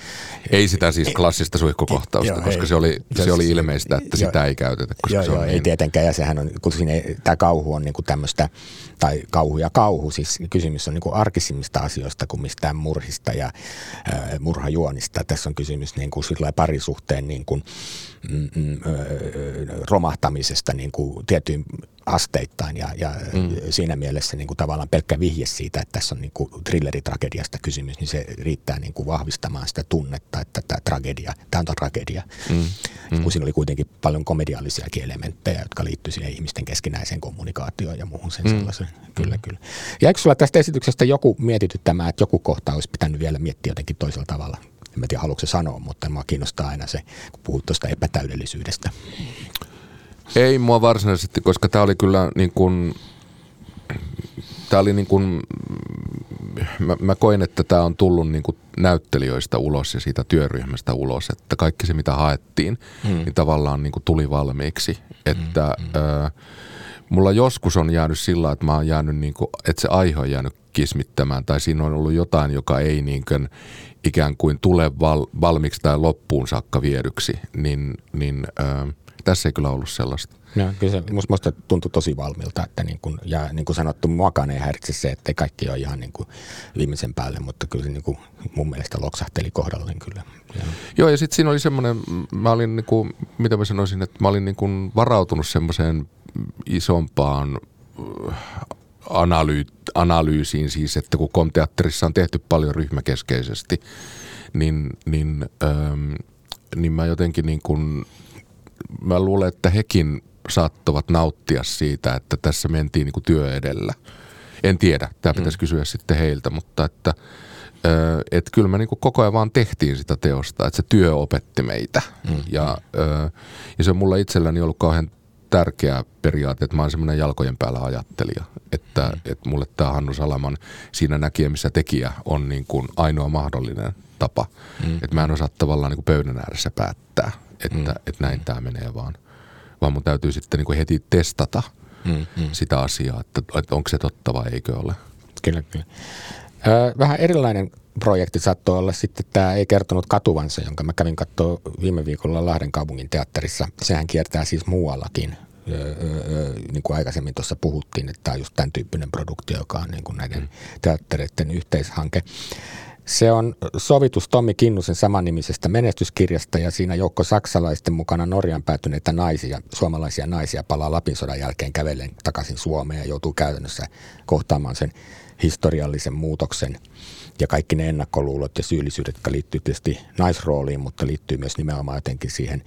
Ei sitä siis klassista suihkukohtausta, joo, koska ei, se oli, se oli ilmeistä, että jo, sitä ei käytetä. Koska joo, se on joo niin... ei tietenkään, ja sehän on, kun siinä, tämä kauhu on niin kuin tämmöistä, tai kauhu ja kauhu, siis kysymys on niin kuin arkisimmista asioista kuin mistään murhista ja äh, murhajuonista. Tässä on kysymys niin kuin parisuhteen niin kuin, mm, mm, romahtamisesta niin kuin tiettyyn asteittain ja, ja mm. siinä mielessä niin kuin tavallaan pelkkä vihje siitä, että tässä on niin kuin thrilleritragediasta kysymys, niin se riittää niin kuin vahvistamaan sitä tunnetta, että tämä tragedia, tämä on tragedia. Mm. Mm. Kun siinä oli kuitenkin paljon komediallisiakin elementtejä, jotka liittyy siihen ihmisten keskinäiseen kommunikaatioon ja muuhun sen mm. sellaisen. Kyllä, mm. kyllä. Ja eikö sulla tästä esityksestä joku mietityttämään, että joku kohta olisi pitänyt vielä miettiä jotenkin toisella tavalla? En tiedä, haluatko se sanoa, mutta mua kiinnostaa aina se, kun puhut tuosta epätäydellisyydestä. Ei mua varsinaisesti, koska tämä oli kyllä niin kuin, tämä oli niin kuin, mä, mä koin, että tämä on tullut niin kuin näyttelijöistä ulos ja siitä työryhmästä ulos, että kaikki se mitä haettiin, mm. niin tavallaan niin kuin tuli valmiiksi. Että mm. äh, mulla joskus on jäänyt sillä, että mä oon jäänyt niin kuin, että se aihe on jäänyt kismittämään tai siinä on ollut jotain, joka ei niin kuin ikään kuin tule val, valmiiksi tai loppuun saakka viedyksi, niin, niin äh, tässä ei kyllä ollut sellaista. No, kyllä se musta, musta tuntui tosi valmilta, että niin kun, ja niin kuin sanottu, muakaan ei häiritse se, että kaikki ole ihan niin kuin viimeisen päälle, mutta kyllä se niin kuin mun mielestä loksahteli kohdalleen kyllä. Ja. Joo, ja sitten siinä oli semmoinen, mä olin niin kuin, mitä mä sanoisin, että mä olin niin kuin varautunut semmoiseen isompaan äh, analyy- analyysiin siis, että kun komteatterissa on tehty paljon ryhmäkeskeisesti, niin, niin, ähm, niin mä jotenkin niin kuin mä luulen, että hekin saattavat nauttia siitä, että tässä mentiin niin kuin työ edellä. En tiedä, tämä mm. pitäisi mm. kysyä sitten heiltä, mutta että että kyllä me niin kuin koko ajan vaan tehtiin sitä teosta, että se työ opetti meitä. Mm. Ja, ja se on mulla itselläni ollut kauhean tärkeä periaate, että mä oon semmoinen jalkojen päällä ajattelija. Että, mm. että mulle tämä Hannu Salaman siinä näkijä, missä tekijä on niin kuin ainoa mahdollinen tapa. Mm. Että mä en osaa tavallaan niin kuin pöydän ääressä päättää että, mm. että näin tämä menee vaan. Vaan mun täytyy sitten niin kuin heti testata mm, mm. sitä asiaa, että, että onko se totta vai eikö ole. Kyllä, kyllä. Vähän erilainen projekti saattoi olla sitten tämä Ei kertonut katuvansa, jonka mä kävin katsoa viime viikolla Lahden kaupungin teatterissa. Sehän kiertää siis muuallakin. Niin kuin aikaisemmin tuossa puhuttiin, että tämä on just tämän tyyppinen produktio, joka on niin kuin näiden mm. teattereiden yhteishanke. Se on sovitus Tommi Kinnusen samannimisestä menestyskirjasta ja siinä joukko saksalaisten mukana Norjan päätyneitä naisia, suomalaisia naisia palaa Lapin sodan jälkeen kävellen takaisin Suomeen ja joutuu käytännössä kohtaamaan sen historiallisen muutoksen ja kaikki ne ennakkoluulot ja syyllisyydet, jotka liittyy tietysti naisrooliin, mutta liittyy myös nimenomaan jotenkin siihen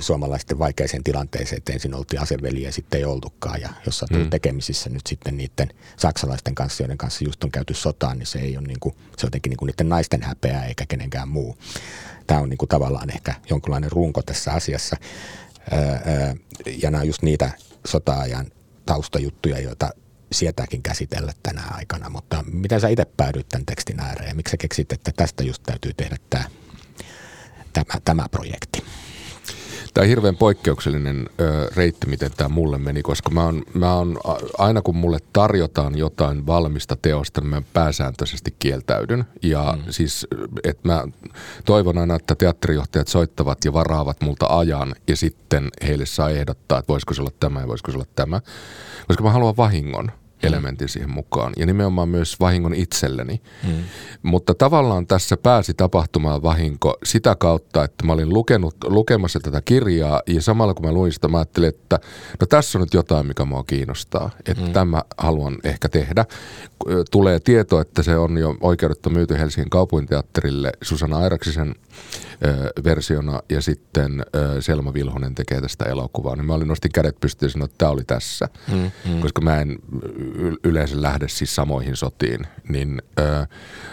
suomalaisten vaikeaseen tilanteeseen, että ensin oltiin aseveliä ja sitten ei oltukaan. Ja jos on mm. tekemisissä nyt sitten niiden saksalaisten kanssa, joiden kanssa just on käyty sotaan, niin se ei ole niin kuin, se on jotenkin niin kuin niiden naisten häpeää eikä kenenkään muu. Tämä on niin kuin tavallaan ehkä jonkinlainen runko tässä asiassa. Ja nämä on just niitä sota-ajan taustajuttuja, joita sietääkin käsitellä tänä aikana, mutta miten sä itse päädyit tämän tekstin ääreen miksi sä keksit, että tästä just täytyy tehdä tämä, tämä, tämä projekti? Tämä on hirveän poikkeuksellinen ö, reitti, miten tämä mulle meni, koska mä oon, mä oon, aina kun mulle tarjotaan jotain valmista teosta, niin mä pääsääntöisesti kieltäydyn. Ja mm. siis, että mä toivon aina, että teatterijohtajat soittavat ja varaavat multa ajan ja sitten heille saa ehdottaa, että voisiko se olla tämä ja voisiko se olla tämä. Koska mä haluan vahingon elementin siihen mukaan ja nimenomaan myös vahingon itselleni. Mm. Mutta tavallaan tässä pääsi tapahtumaan vahinko sitä kautta, että mä olin lukenut, lukemassa tätä kirjaa ja samalla kun mä luin sitä, mä ajattelin, että no tässä on nyt jotain, mikä mua kiinnostaa, että mm. tämä haluan ehkä tehdä. Tulee tieto, että se on jo oikeudetta myyty Helsingin kaupunginteatterille Susanna Airaksisen versiona ja sitten Selma Vilhonen tekee tästä elokuvaa. Niin mä olin nostin kädet pystyyn ja sanoin, että tämä oli tässä, mm, mm. koska mä en yleensä lähde siis samoihin sotiin. Niin,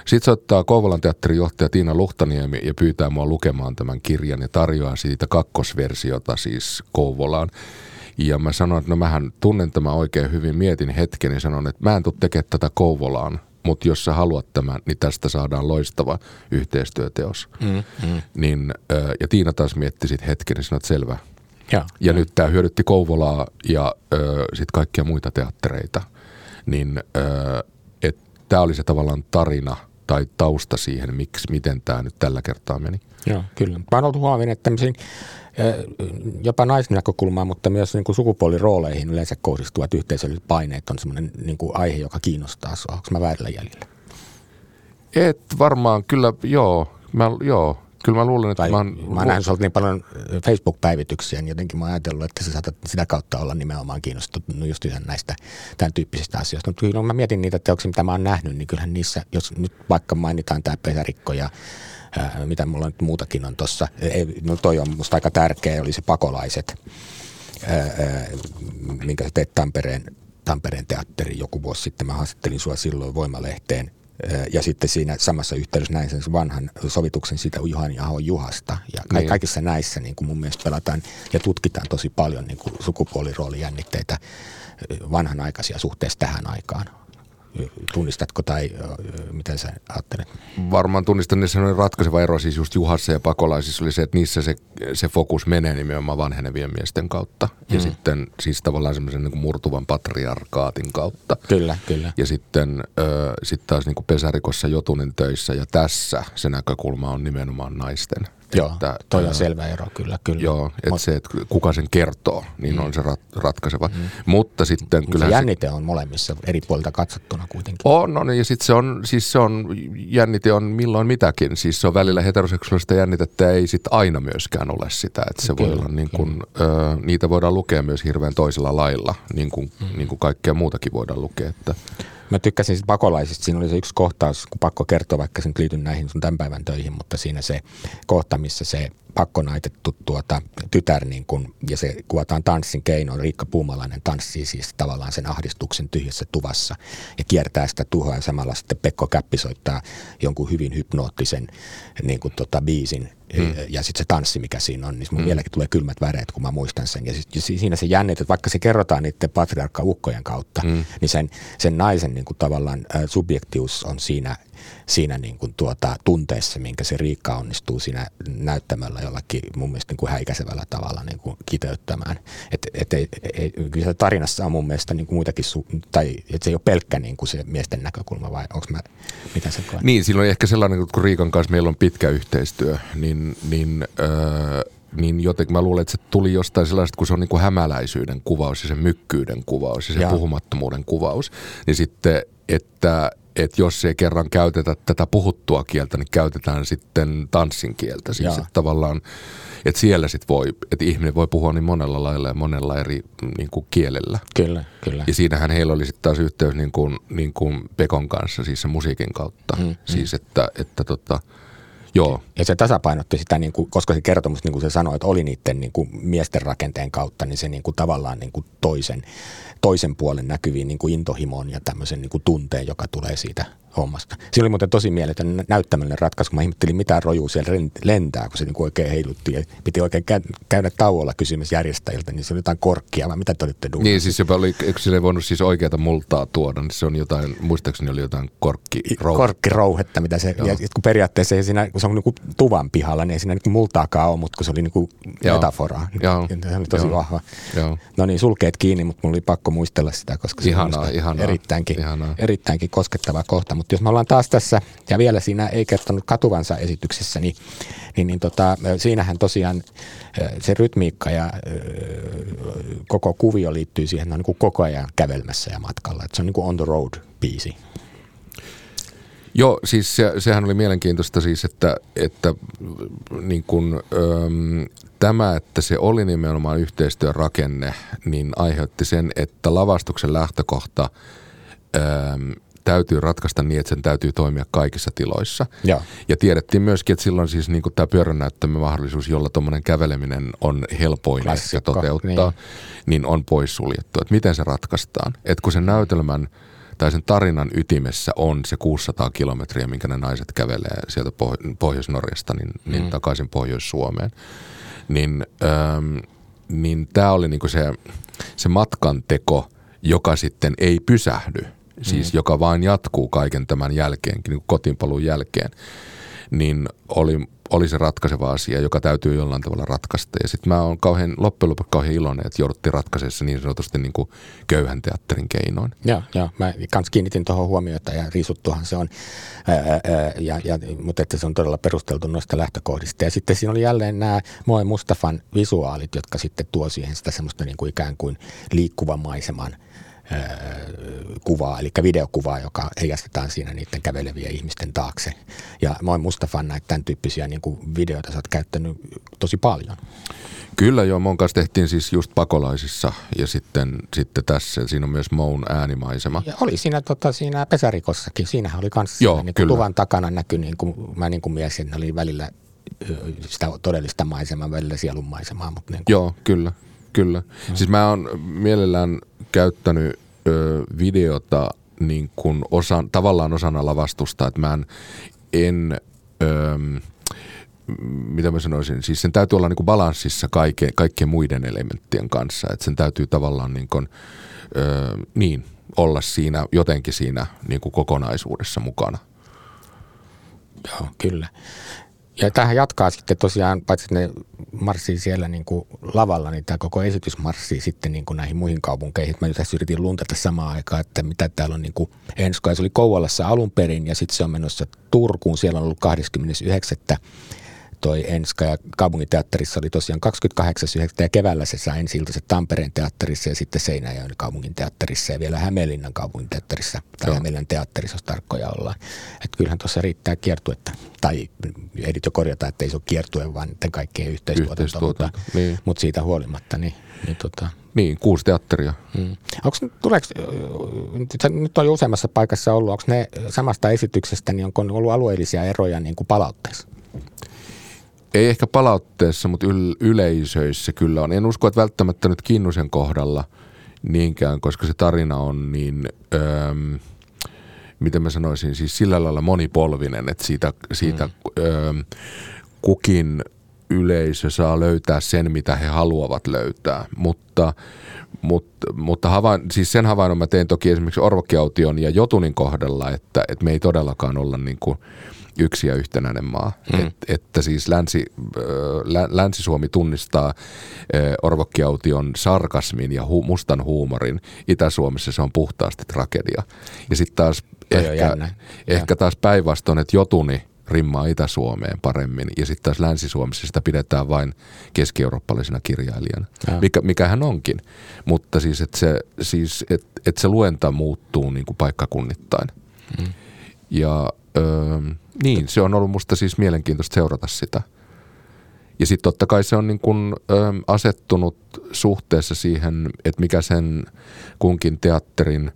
sitten soittaa Kouvolan teatterin johtaja Tiina Luhtaniemi ja pyytää mua lukemaan tämän kirjan ja tarjoaa siitä kakkosversiota siis Kouvolaan. Ja mä sanoin, että no mähän tunnen tämän oikein hyvin, mietin hetken ja sanon, että mä en tule tekemään tätä Kouvolaan – mutta jos sä haluat tämän, niin tästä saadaan loistava yhteistyöteos. Mm, mm. Niin, ja Tiina taas mietti sitten hetken ja sanoi, että selvä. Ja, ja, ja nyt tämä hyödytti Kouvolaa ja sitten kaikkia muita teattereita. Niin tämä oli se tavallaan tarina tai tausta siihen, miksi, miten tämä nyt tällä kertaa meni. Joo, kyllä. Mä oon ollut huomioon, että tämmöisiin jopa naisnäkökulmaan, mutta myös niin kuin sukupuolirooleihin yleensä kohdistuvat yhteisölliset paineet on semmoinen niin kuin aihe, joka kiinnostaa sua. Onko mä väärillä jäljellä? Et varmaan, kyllä joo. Mä, joo, kyllä mä luulen, että tai mä oon... Mä oon nähnyt niin paljon Facebook-päivityksiä, niin jotenkin mä oon ajatellut, että sä saatat sitä kautta olla nimenomaan kiinnostunut just ihan näistä tämän tyyppisistä asioista. Mutta kyllä mä mietin niitä teoksia, mitä mä oon nähnyt, niin kyllähän niissä, jos nyt vaikka mainitaan tämä pesärikko ja ää, mitä mulla nyt muutakin on tuossa. No toi on musta aika tärkeä, oli se pakolaiset, ää, ää, minkä sä teet Tampereen, Tampereen teatteri joku vuosi sitten. Mä haastattelin sua silloin Voimalehteen ja sitten siinä samassa yhteydessä näin sen vanhan sovituksen siitä Juhani Ahon Juhasta. Ja niin. kaikissa näissä niin kuin mun mielestä pelataan ja tutkitaan tosi paljon niin kuin sukupuoliroolijännitteitä vanhanaikaisia suhteessa tähän aikaan. Tunnistatko tai miten sä ajattelet? Varmaan tunnistan, että se on ratkaiseva ero siis just Juhassa ja pakolaisissa oli se, että niissä se, se fokus menee nimenomaan vanhenevien miesten kautta. Ja mm. sitten siis tavallaan semmoisen niin murtuvan patriarkaatin kautta. Kyllä, kyllä. Ja sitten äh, sit taas niin kuin Pesärikossa Jotunin töissä ja tässä se näkökulma on nimenomaan naisten Joo, että, toi on selvä ero kyllä. kyllä. Joo, että Mut, se, että kuka sen kertoo, niin mm. on se rat, ratkaiseva. Mm. Mutta sitten kyllä... Se jännite on molemmissa eri puolilta katsottuna kuitenkin. On, on ja sitten se on, siis se on, jännite on milloin mitäkin. Siis se on välillä heteroseksuaalista jännitettä ei sitten aina myöskään ole sitä. Että se kyllä, voi olla niin kuin, ö, niitä voidaan lukea myös hirveän toisella lailla, niin kuin, mm. niin kuin kaikkea muutakin voidaan lukea. Että. Mä tykkäsin sit pakolaisista. Siinä oli se yksi kohtaus, kun pakko kertoa, vaikka se nyt näihin sun tämän päivän töihin, mutta siinä se kohta, missä se pakkonaitettu tuota, tytär niin kun, ja se kuvataan tanssin keinoin. Riikka Puumalainen tanssii siis tavallaan sen ahdistuksen tyhjässä tuvassa ja kiertää sitä tuhoa ja samalla sitten Pekko Käppi soittaa jonkun hyvin hypnoottisen niin kuin tota, biisin mm. ja sitten se tanssi, mikä siinä on, niin mun mm. vieläkin tulee kylmät väreet, kun mä muistan sen. Ja, sit, ja siinä se jännit, että vaikka se kerrotaan niiden patriarkka-ukkojen kautta, mm. niin sen, sen naisen niin kuin tavallaan subjektius on siinä siinä niin kuin tuota, tunteessa, minkä se Riikka onnistuu siinä näyttämällä jollakin mun mielestä niin kuin häikäisevällä tavalla niin kuin kiteyttämään. Et, et, et, et, kyllä se tarinassa on mun mielestä niin kuin muitakin, su- tai että se ei ole pelkkä niin kuin se miesten näkökulma, vai onko mä, mitä se koen? Niin, silloin ehkä sellainen, kun Riikan kanssa meillä on pitkä yhteistyö, niin, niin öö, niin jotenkin mä luulen, että se tuli jostain sellaista, kun se on niin kuin hämäläisyyden kuvaus ja se mykkyyden kuvaus ja se ja. puhumattomuuden kuvaus, niin sitten, että että jos ei kerran käytetä tätä puhuttua kieltä, niin käytetään sitten tanssin kieltä. Siis että tavallaan, että siellä sitten voi, että ihminen voi puhua niin monella lailla ja monella eri niin kuin kielellä. Kyllä, kyllä. Ja siinähän heillä oli sitten taas yhteys niin kuin, niin kuin Pekon kanssa, siis se musiikin kautta. Mm, siis että, että tota, Joo. Ja se tasapainotti sitä, niin kuin, koska se kertomus, niin kuin se sanoi, että oli niiden niin kuin miesten rakenteen kautta, niin se niin kuin tavallaan niin kuin toisen, toisen puolen näkyviin niin kuin intohimoon ja tämmöisen niin kuin tunteen, joka tulee siitä hommasta. Siinä oli muuten tosi mieletön näyttämällinen ratkaisu, kun mä ihmettelin, mitä rojuu siellä lentää, kun se niin oikein heilutti. Ja piti oikein käydä tauolla kysymässä järjestäjiltä, niin se oli jotain korkkia, vai mitä te olitte duunassa? Niin, siis jopa oli, eikö sille voinut siis oikeata multaa tuoda, niin se on jotain, muistaakseni oli jotain korkkirouhetta. Korkkirouhetta, mitä se, ja kun periaatteessa ei siinä, kun se on niin kuin tuvan pihalla, niin ei siinä niin multaakaan ole, mutta kun se oli niin kuin metaforaa. Joo. [laughs] Se oli tosi Joo. vahva. Joo. No niin, sulkeet kiinni, mutta mulla oli pakko muistella sitä, koska se ihanaa, on ihanaa, erittäinkin, ihanaa. erittäinkin koskettava kohta. Mutta jos me ollaan taas tässä, ja vielä siinä ei kertonut katuvansa esityksessä, niin, niin, niin tota, siinähän tosiaan se rytmiikka ja koko kuvio liittyy siihen, että on niin kuin koko ajan kävelmässä ja matkalla. Että se on niin kuin on the road biisi. Joo, siis se, sehän oli mielenkiintoista siis, että, että niin kun, äm, tämä, että se oli nimenomaan yhteistyön rakenne, niin aiheutti sen, että lavastuksen lähtökohta äm, täytyy ratkaista niin, että sen täytyy toimia kaikissa tiloissa. Ja, ja tiedettiin myöskin, että silloin siis niin tämä pyöränäyttämö mahdollisuus, jolla tuommoinen käveleminen on helpoin ja toteuttaa, niin. niin on poissuljettu. Että miten se ratkaistaan? Että kun sen näytelmän – tai sen tarinan ytimessä on se 600 kilometriä, minkä ne naiset kävelee sieltä Pohjois-Norjasta niin, niin mm. niin takaisin Pohjois-Suomeen. Niin, ähm, niin tämä oli niinku se, se matkan teko, joka sitten ei pysähdy, siis mm. joka vain jatkuu kaiken tämän jälkeen, niin kotiinpaluun jälkeen, niin oli oli se ratkaiseva asia, joka täytyy jollain tavalla ratkaista. Ja sitten mä oon kauhean, loppujen lopuksi kauhean iloinen, että jouduttiin ratkaisemaan se niin sanotusti niin kuin köyhän teatterin keinoin. Joo, joo. Mä kans kiinnitin tuohon huomiota ja riisuttuhan se on, ää, ää, ja, ja, mutta että se on todella perusteltu noista lähtökohdista. Ja sitten siinä oli jälleen nämä Moe Mustafan visuaalit, jotka sitten tuo siihen sitä semmoista niin kuin ikään kuin liikkuvan maiseman – kuvaa, eli videokuvaa, joka heijastetaan siinä niiden kävelevien ihmisten taakse. Ja mä oon Mustafan näitä tämän tyyppisiä niin kuin videoita sä oot käyttänyt tosi paljon. Kyllä joo, mon kanssa tehtiin siis just pakolaisissa ja sitten, sitten tässä, siinä on myös Moun äänimaisema. Ja oli siinä, tota, siinä pesärikossakin, siinähän oli kanssa joo, niin kuin tuvan takana näkyi, niin kuin, mä niin kuin mies, että oli välillä sitä todellista maisemaa, välillä sielun maisemaa. Mutta niin kuin. Joo, kyllä, kyllä. Mm. Siis mä oon mielellään käyttänyt ö, videota niin kuin osan, tavallaan osana lavastusta, että mä en, en ö, mitä mä sanoisin, siis sen täytyy olla niin kuin balanssissa kaikke, kaikkien muiden elementtien kanssa, että sen täytyy tavallaan niin kuin, ö, niin, olla siinä jotenkin siinä niin kuin kokonaisuudessa mukana. Joo, kyllä. Ja tähän jatkaa sitten tosiaan, paitsi ne marssii siellä niin kuin lavalla, niin tämä koko esitys marssii sitten niin kuin näihin muihin kaupunkeihin. Mä tässä yritin luntata samaan aikaan, että mitä täällä on niin kuin. Ja se oli Kouvolassa alun perin ja sitten se on menossa Turkuun. Siellä on ollut 29 toi Enska ja kaupunginteatterissa oli tosiaan 28.9. ja keväällä se sai ensi Tampereen teatterissa ja sitten Seinäjoen kaupungin teatterissa ja vielä Hämeenlinnan kaupungin teatterissa tai Joo. Hämeenlinnan teatterissa, jos tarkkoja ollaan. Että kyllähän tuossa riittää kiertuetta, tai ehdit jo korjata, että ei se ole kiertue, vaan niiden kaikkien yhteistuotanto, mutta, niin. mutta siitä huolimatta. Niin, niin, tota. niin kuusi teatteria. Mm. Onko, tuleeko, nyt on jo useammassa paikassa ollut, onko ne samasta esityksestä, niin onko ollut alueellisia eroja niin kuin palautteessa? Ei ehkä palautteessa, mutta yl- yleisöissä kyllä on. En usko, että välttämättä nyt Kinnusen kohdalla niinkään, koska se tarina on niin, öö, miten mä sanoisin, siis sillä lailla monipolvinen, että siitä, siitä mm. öö, kukin yleisö saa löytää sen, mitä he haluavat löytää. Mutta, mutta, mutta havain, siis sen havainnon mä tein toki esimerkiksi Orvokkiaution ja Jotunin kohdalla, että, että me ei todellakaan olla niin kuin – yksi ja yhtenäinen maa. Mm. Et, että siis Länsi, lä, Länsi-Suomi tunnistaa Orvokkiaution sarkasmin ja hu, mustan huumorin. Itä-Suomessa se on puhtaasti tragedia. Ja sitten taas ehkä, ehkä taas päinvastoin, että Jotuni rimmaa Itä-Suomeen paremmin ja sitten taas Länsi-Suomessa sitä pidetään vain keski-eurooppalaisena kirjailijana, mikä, mikä hän onkin. Mutta siis, että se, siis, et, et se luenta muuttuu niin kuin paikkakunnittain. Mm. Ja öö, niin, se on ollut musta siis mielenkiintoista seurata sitä. Ja sitten totta kai se on niin kun, ö, asettunut suhteessa siihen, että mikä sen kunkin teatterin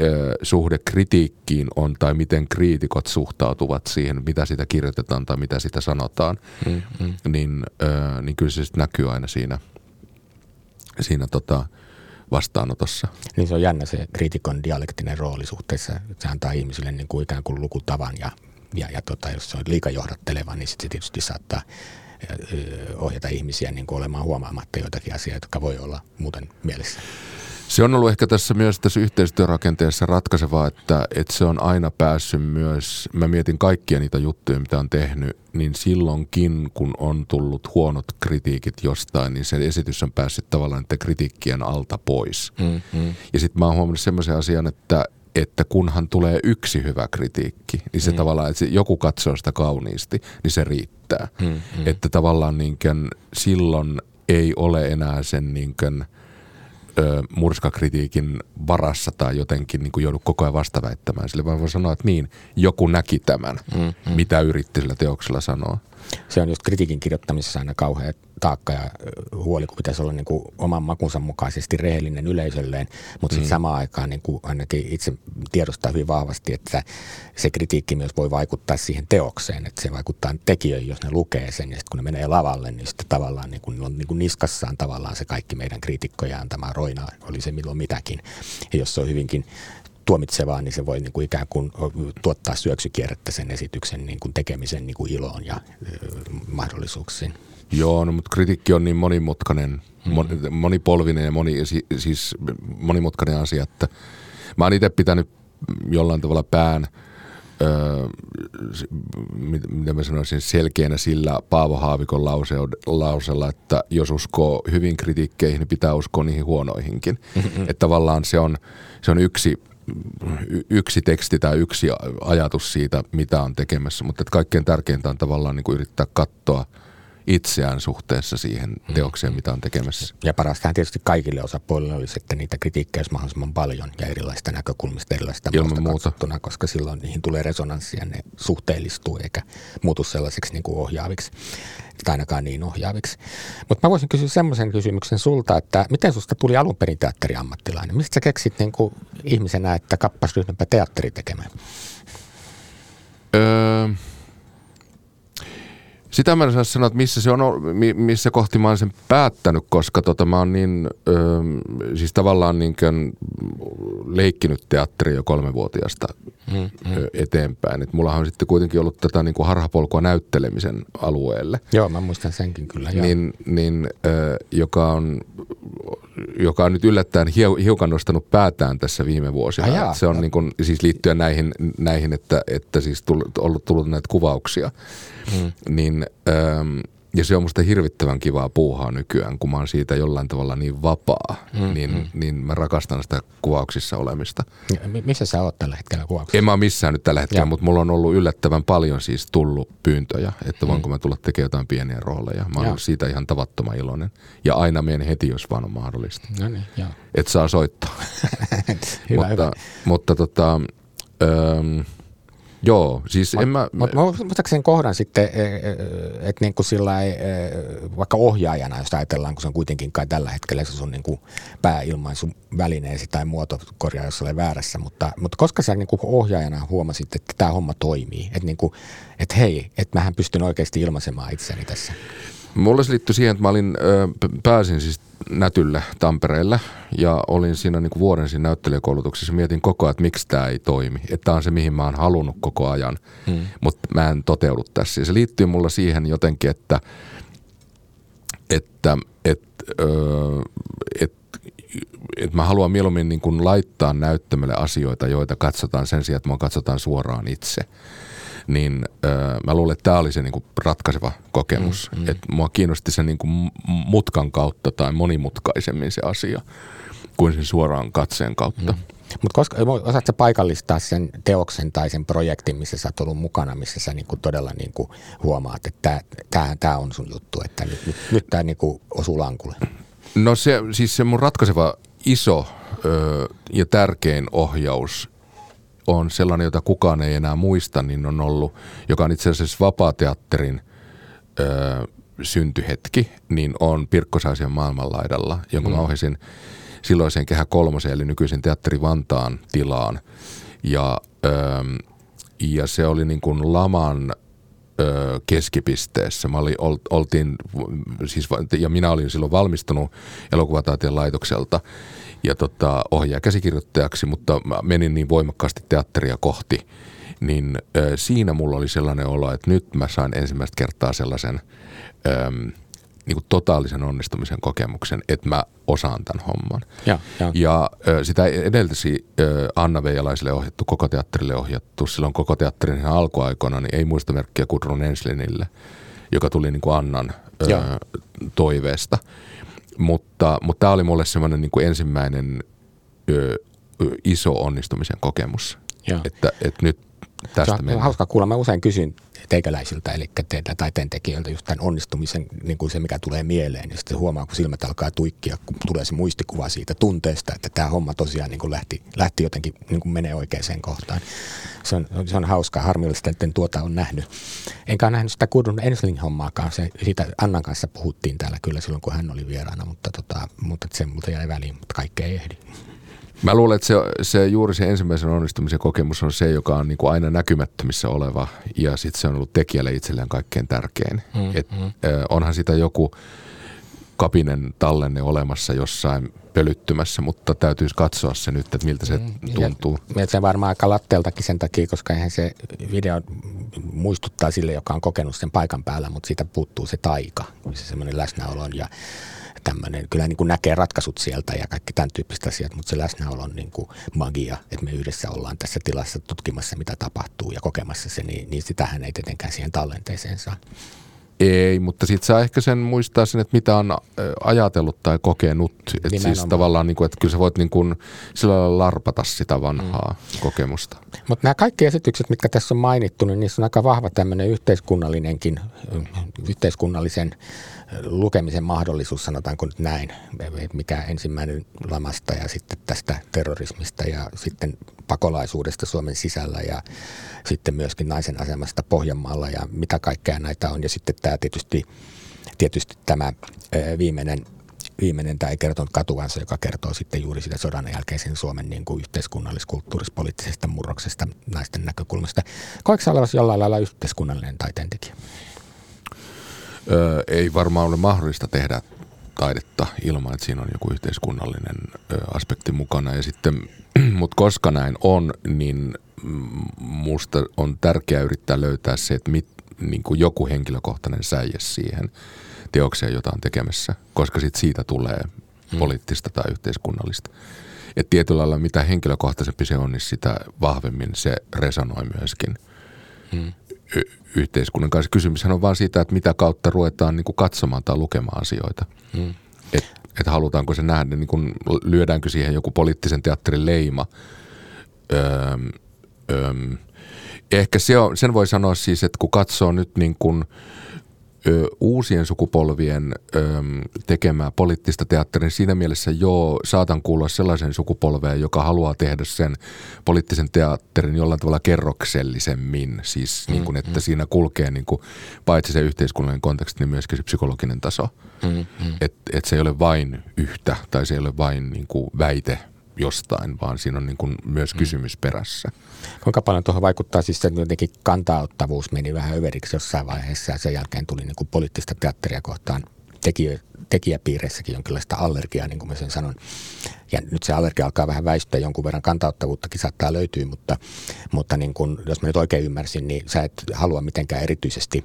ö, suhde kritiikkiin on tai miten kriitikot suhtautuvat siihen, mitä sitä kirjoitetaan tai mitä sitä sanotaan, mm, mm. Niin, ö, niin kyllä se sitten näkyy aina siinä, siinä tota, vastaanotossa. Niin se on jännä se kriitikon dialektinen rooli suhteessa. Se antaa ihmisille niin kuin ikään kuin lukutavan ja, ja, ja tota, jos se on liika johdatteleva, niin sit se tietysti saattaa ohjata ihmisiä niin kuin olemaan huomaamatta joitakin asioita, jotka voi olla muuten mielessä. Se on ollut ehkä tässä myös tässä yhteistyörakenteessa ratkaisevaa, että, että se on aina päässyt myös, mä mietin kaikkia niitä juttuja, mitä on tehnyt, niin silloinkin, kun on tullut huonot kritiikit jostain, niin se esitys on päässyt tavallaan niiden kritiikkien alta pois. Mm-hmm. Ja sitten mä oon huomannut semmoisen asian, että, että kunhan tulee yksi hyvä kritiikki, niin se mm. tavallaan, että joku katsoo sitä kauniisti, niin se riittää. Mm, mm. Että tavallaan niin kuin, silloin ei ole enää sen niin kuin, ö, murskakritiikin varassa tai jotenkin niin kuin joudu koko ajan vastaväittämään. Sille vaan voi sanoa, että niin, joku näki tämän, mm, mm. mitä yritti sillä teoksella sanoa. Se on just kritiikin kirjoittamisessa aina kauhean taakka ja huoli, kun pitäisi olla niin kuin oman makunsa mukaisesti rehellinen yleisölleen, mutta sitten mm. samaan aikaan niin kuin ainakin itse tiedostaa hyvin vahvasti, että se kritiikki myös voi vaikuttaa siihen teokseen, että se vaikuttaa tekijöihin, jos ne lukee sen ja sitten kun ne menee lavalle, niin sitten tavallaan niin kuin, on niin kuin niskassaan tavallaan se kaikki meidän kriitikkoja antama roina, oli se milloin mitäkin. Ja jos se on hyvinkin tuomitsevaa, niin se voi niin kuin ikään kuin tuottaa syöksykierrettä sen esityksen niin kuin tekemisen niin kuin iloon ja mahdollisuuksiin. Joo, no, mutta kritiikki on niin monimutkainen, mm. monipolvinen ja moni, siis monimutkainen asia, että mä oon itse pitänyt jollain tavalla pään, öö, mitä mä sanoisin, selkeänä sillä Paavo Haavikon lausella, että jos uskoo hyvin kritiikkeihin, niin pitää uskoa niihin huonoihinkin. Mm-hmm. Että tavallaan se on, se on yksi yksi teksti tai yksi ajatus siitä, mitä on tekemässä, mutta että kaikkein tärkeintä on tavallaan niin kuin yrittää katsoa itseään suhteessa siihen mm. teokseen, mitä on tekemässä. Ja parastahan tietysti kaikille osapuolille olisi, että niitä kritiikkejä olisi mahdollisimman paljon ja erilaista näkökulmista, erilaista Ilman muuta. koska silloin niihin tulee resonanssia, ne suhteellistuu eikä muutu sellaiseksi niin kuin ohjaaviksi tai ainakaan niin ohjaaviksi. Mutta mä voisin kysyä semmoisen kysymyksen sulta, että miten susta tuli alun perin teatteriammattilainen? Mistä sä keksit niin kuin ihmisenä, että kappas ryhmäpä teatteri tekemään? Öö, sitä mä en saa sanoa, että missä, se on, missä kohti mä oon sen päättänyt, koska tota, mä oon niin, öö, siis tavallaan niin leikkinyt teatteri jo kolmevuotiaasta mm, mm. eteenpäin. Et mullahan on sitten kuitenkin ollut tätä niin kuin harhapolkua näyttelemisen alueelle. Joo, mä muistan senkin kyllä. Niin, niin, öö, joka on joka on nyt yllättäen hiukan nostanut päätään tässä viime vuosina. Ajaa, se on niin kuin, siis liittyen näihin, näihin että, että siis tullut, ollut tullut näitä kuvauksia. Mm. Niin, ähm, ja se on musta hirvittävän kivaa puuhaa nykyään, kun mä oon siitä jollain tavalla niin vapaa, mm, niin, mm. niin mä rakastan sitä kuvauksissa olemista. Ja, missä sä oot tällä hetkellä kuvauksissa? En mä ole missään nyt tällä hetkellä, ja. mutta mulla on ollut yllättävän paljon siis tullut pyyntöjä, että mm. voinko mä tulla tekemään jotain pieniä rooleja. Mä oon siitä ihan tavattoman iloinen. Ja aina menen heti, jos vaan on mahdollista. No niin, joo. Et saa soittaa. [laughs] hyvä, mutta, hyvä. mutta tota, ähm, Joo, siis en mä... Mutta muistaakseni kohdan sitten, e, e, että niin kuin sillä ei, e, vaikka ohjaajana, jos ajatellaan, kun se on kuitenkin kai tällä hetkellä se on niin kuin pääilmaisun välineesi tai muotokorjaa, jos olen väärässä, mutta, mutta koska sä niin kuin ohjaajana huomasit, että tämä homma toimii, että, niin kuin, että hei, että mähän pystyn oikeasti ilmaisemaan itseäni tässä? Mulla se liittyi siihen, että mä olin, pääsin siis Nätylle Tampereelle ja olin siinä niin kuin vuoden siinä näyttelijäkoulutuksessa. Mietin koko ajan, että miksi tämä ei toimi. Että tämä on se, mihin mä oon halunnut koko ajan, hmm. mutta mä en toteudu tässä. Ja se liittyy mulla siihen jotenkin, että, että, että, että että mä haluan mieluummin niin kuin laittaa näyttämölle asioita, joita katsotaan sen sijaan, että mä katsotaan suoraan itse niin äh, mä luulen, että tämä oli se niin kuin ratkaiseva kokemus. Mm, mm. Että mua kiinnosti se niin kuin mutkan kautta tai monimutkaisemmin se asia kuin sen suoraan katseen kautta. Mm. Mutta koska osaatko paikallistaa sen teoksen tai sen projektin, missä sä oot ollut mukana, missä sä niinku todella niinku huomaat, että tämä on sun juttu, että nyt, nyt, nyt tämä niinku osuu lankulle? No se, siis se mun ratkaiseva iso ö, ja tärkein ohjaus on sellainen, jota kukaan ei enää muista, niin on ollut, joka on itse asiassa vapaateatterin ö, syntyhetki, niin on Pirkkosaisen maailmanlaidalla, jonka mm. mä ohjasin silloiseen Kehä kolmosen, eli nykyisen Teatteri Vantaan tilaan. Ja, ö, ja se oli niin kuin laman ö, keskipisteessä. Mä olin, oltiin, siis, ja minä olin silloin valmistunut elokuvataiteen laitokselta. Ja tota, ohjaa käsikirjoittajaksi, mutta mä menin niin voimakkaasti teatteria kohti, niin ö, siinä mulla oli sellainen olo, että nyt mä sain ensimmäistä kertaa sellaisen ö, niin kuin totaalisen onnistumisen kokemuksen, että mä osaan tämän homman. Ja, ja. ja ö, sitä edeltäsi ö, Anna Veijalaiselle ohjattu, koko teatterille ohjattu, silloin koko teatterin alkuaikoina, niin ei muista merkkiä Gudrun Enslinille, joka tuli niin kuin Annan ö, toiveesta. Mutta, mutta tämä oli mulle semmoinen niin kuin ensimmäinen ö, ö, iso onnistumisen kokemus. Että, että nyt Se tästä on mennään. hauska kuulla. Mä usein kysyn teikäläisiltä, eli teiltä taiteen tekijöiltä just tämän onnistumisen, niin kuin se mikä tulee mieleen. Ja sitten huomaa, kun silmät alkaa tuikkia, kun tulee se muistikuva siitä tunteesta, että tämä homma tosiaan niin kuin lähti, lähti jotenkin niin kuin menee oikeaan kohtaan. Se on, se on hauskaa, harmillista, että en tuota on nähnyt. Enkä ole nähnyt sitä Gudrun Ensling-hommaakaan. Se, siitä Annan kanssa puhuttiin täällä kyllä silloin, kun hän oli vieraana, mutta, tota, mutta se multa jäi väliin, mutta kaikkea ei ehdi. Mä luulen, että se, se juuri se ensimmäisen onnistumisen kokemus on se, joka on niin kuin aina näkymättömissä oleva ja sitten se on ollut tekijälle itselleen kaikkein tärkein. Mm, Et, mm. Onhan sitä joku kapinen tallenne olemassa jossain pölyttymässä, mutta täytyisi katsoa se nyt, että miltä se tuntuu. Ja se varmaan aika latteeltakin sen takia, koska eihän se video muistuttaa sille, joka on kokenut sen paikan päällä, mutta siitä puuttuu se taika, se semmoinen läsnäolo on ja tämmöinen, kyllä niin kuin näkee ratkaisut sieltä ja kaikki tämän tyyppiset asiat, mutta se läsnäolo on niin kuin magia, että me yhdessä ollaan tässä tilassa tutkimassa, mitä tapahtuu ja kokemassa se, niin, niin sitähän ei tietenkään siihen tallenteeseen saa. Ei, mutta sitten saa ehkä sen muistaa sen, että mitä on ajatellut tai kokenut. Että siis tavallaan, niin kuin, että kyllä sä voit niin kuin, sillä lailla larpata sitä vanhaa mm. kokemusta. Mutta nämä kaikki esitykset, mitkä tässä on mainittu, niin niissä on aika vahva tämmöinen yhteiskunnallinenkin, yhteiskunnallisen lukemisen mahdollisuus, sanotaanko nyt näin, mikä ensimmäinen lamasta ja sitten tästä terrorismista ja sitten pakolaisuudesta Suomen sisällä ja sitten myöskin naisen asemasta Pohjanmaalla ja mitä kaikkea näitä on. Ja sitten tämä tietysti, tietysti tämä viimeinen viimeinen tämä kertonut katuvansa, joka kertoo sitten juuri sitä sodan jälkeisen Suomen niin kuin yhteiskunnallis kulttuuris-poliittisesta murroksesta naisten näkökulmasta. Koetko olevasi jollain lailla yhteiskunnallinen taiteentekijä? Ö, ei varmaan ole mahdollista tehdä taidetta ilman, että siinä on joku yhteiskunnallinen ö, aspekti mukana. Ja sitten, [clears throat] mutta koska näin on, niin mm, musta on tärkeää yrittää löytää se, että mit, niin kuin joku henkilökohtainen säie siihen teokseen, jota on tekemässä, koska sit siitä tulee mm. poliittista tai yhteiskunnallista. Et tietyllä lailla mitä henkilökohtaisempi se on, niin sitä vahvemmin se resonoi myöskin Mm. Yhteiskunnan kanssa. Kysymyshän on vaan siitä, että mitä kautta ruvetaan niin kuin katsomaan tai lukemaan asioita. Mm. Että et halutaanko se nähdä, niin kuin lyödäänkö siihen joku poliittisen teatterin leima. Öm, öm, ehkä se on, sen voi sanoa siis, että kun katsoo nyt niin kuin, ö, uusien sukupolvien ö, tekemää poliittista teatteria, niin siinä mielessä joo, saatan kuulla sellaisen sukupolveen, joka haluaa tehdä sen poliittisen teatterin jollain tavalla kerroksellisemmin. Siis niin kuin, että siinä kulkee niin kuin, paitsi se yhteiskunnallinen konteksti, niin myöskin se psykologinen taso. Mm, mm. Että et se ei ole vain yhtä tai se ei ole vain niin kuin, väite jostain, vaan siinä on niin kuin, myös kysymys perässä. Kuinka paljon tuohon vaikuttaa siis se, että jotenkin kantaottavuus meni vähän överiksi jossain vaiheessa ja sen jälkeen tuli niin kuin poliittista teatteria kohtaan tekijä, tekijäpiireissäkin jonkinlaista allergiaa, niin kuin mä sen sanon. Ja nyt se allergia alkaa vähän väistyä, jonkun verran kantauttavuuttakin saattaa löytyä, mutta, mutta niin kuin, jos mä nyt oikein ymmärsin, niin sä et halua mitenkään erityisesti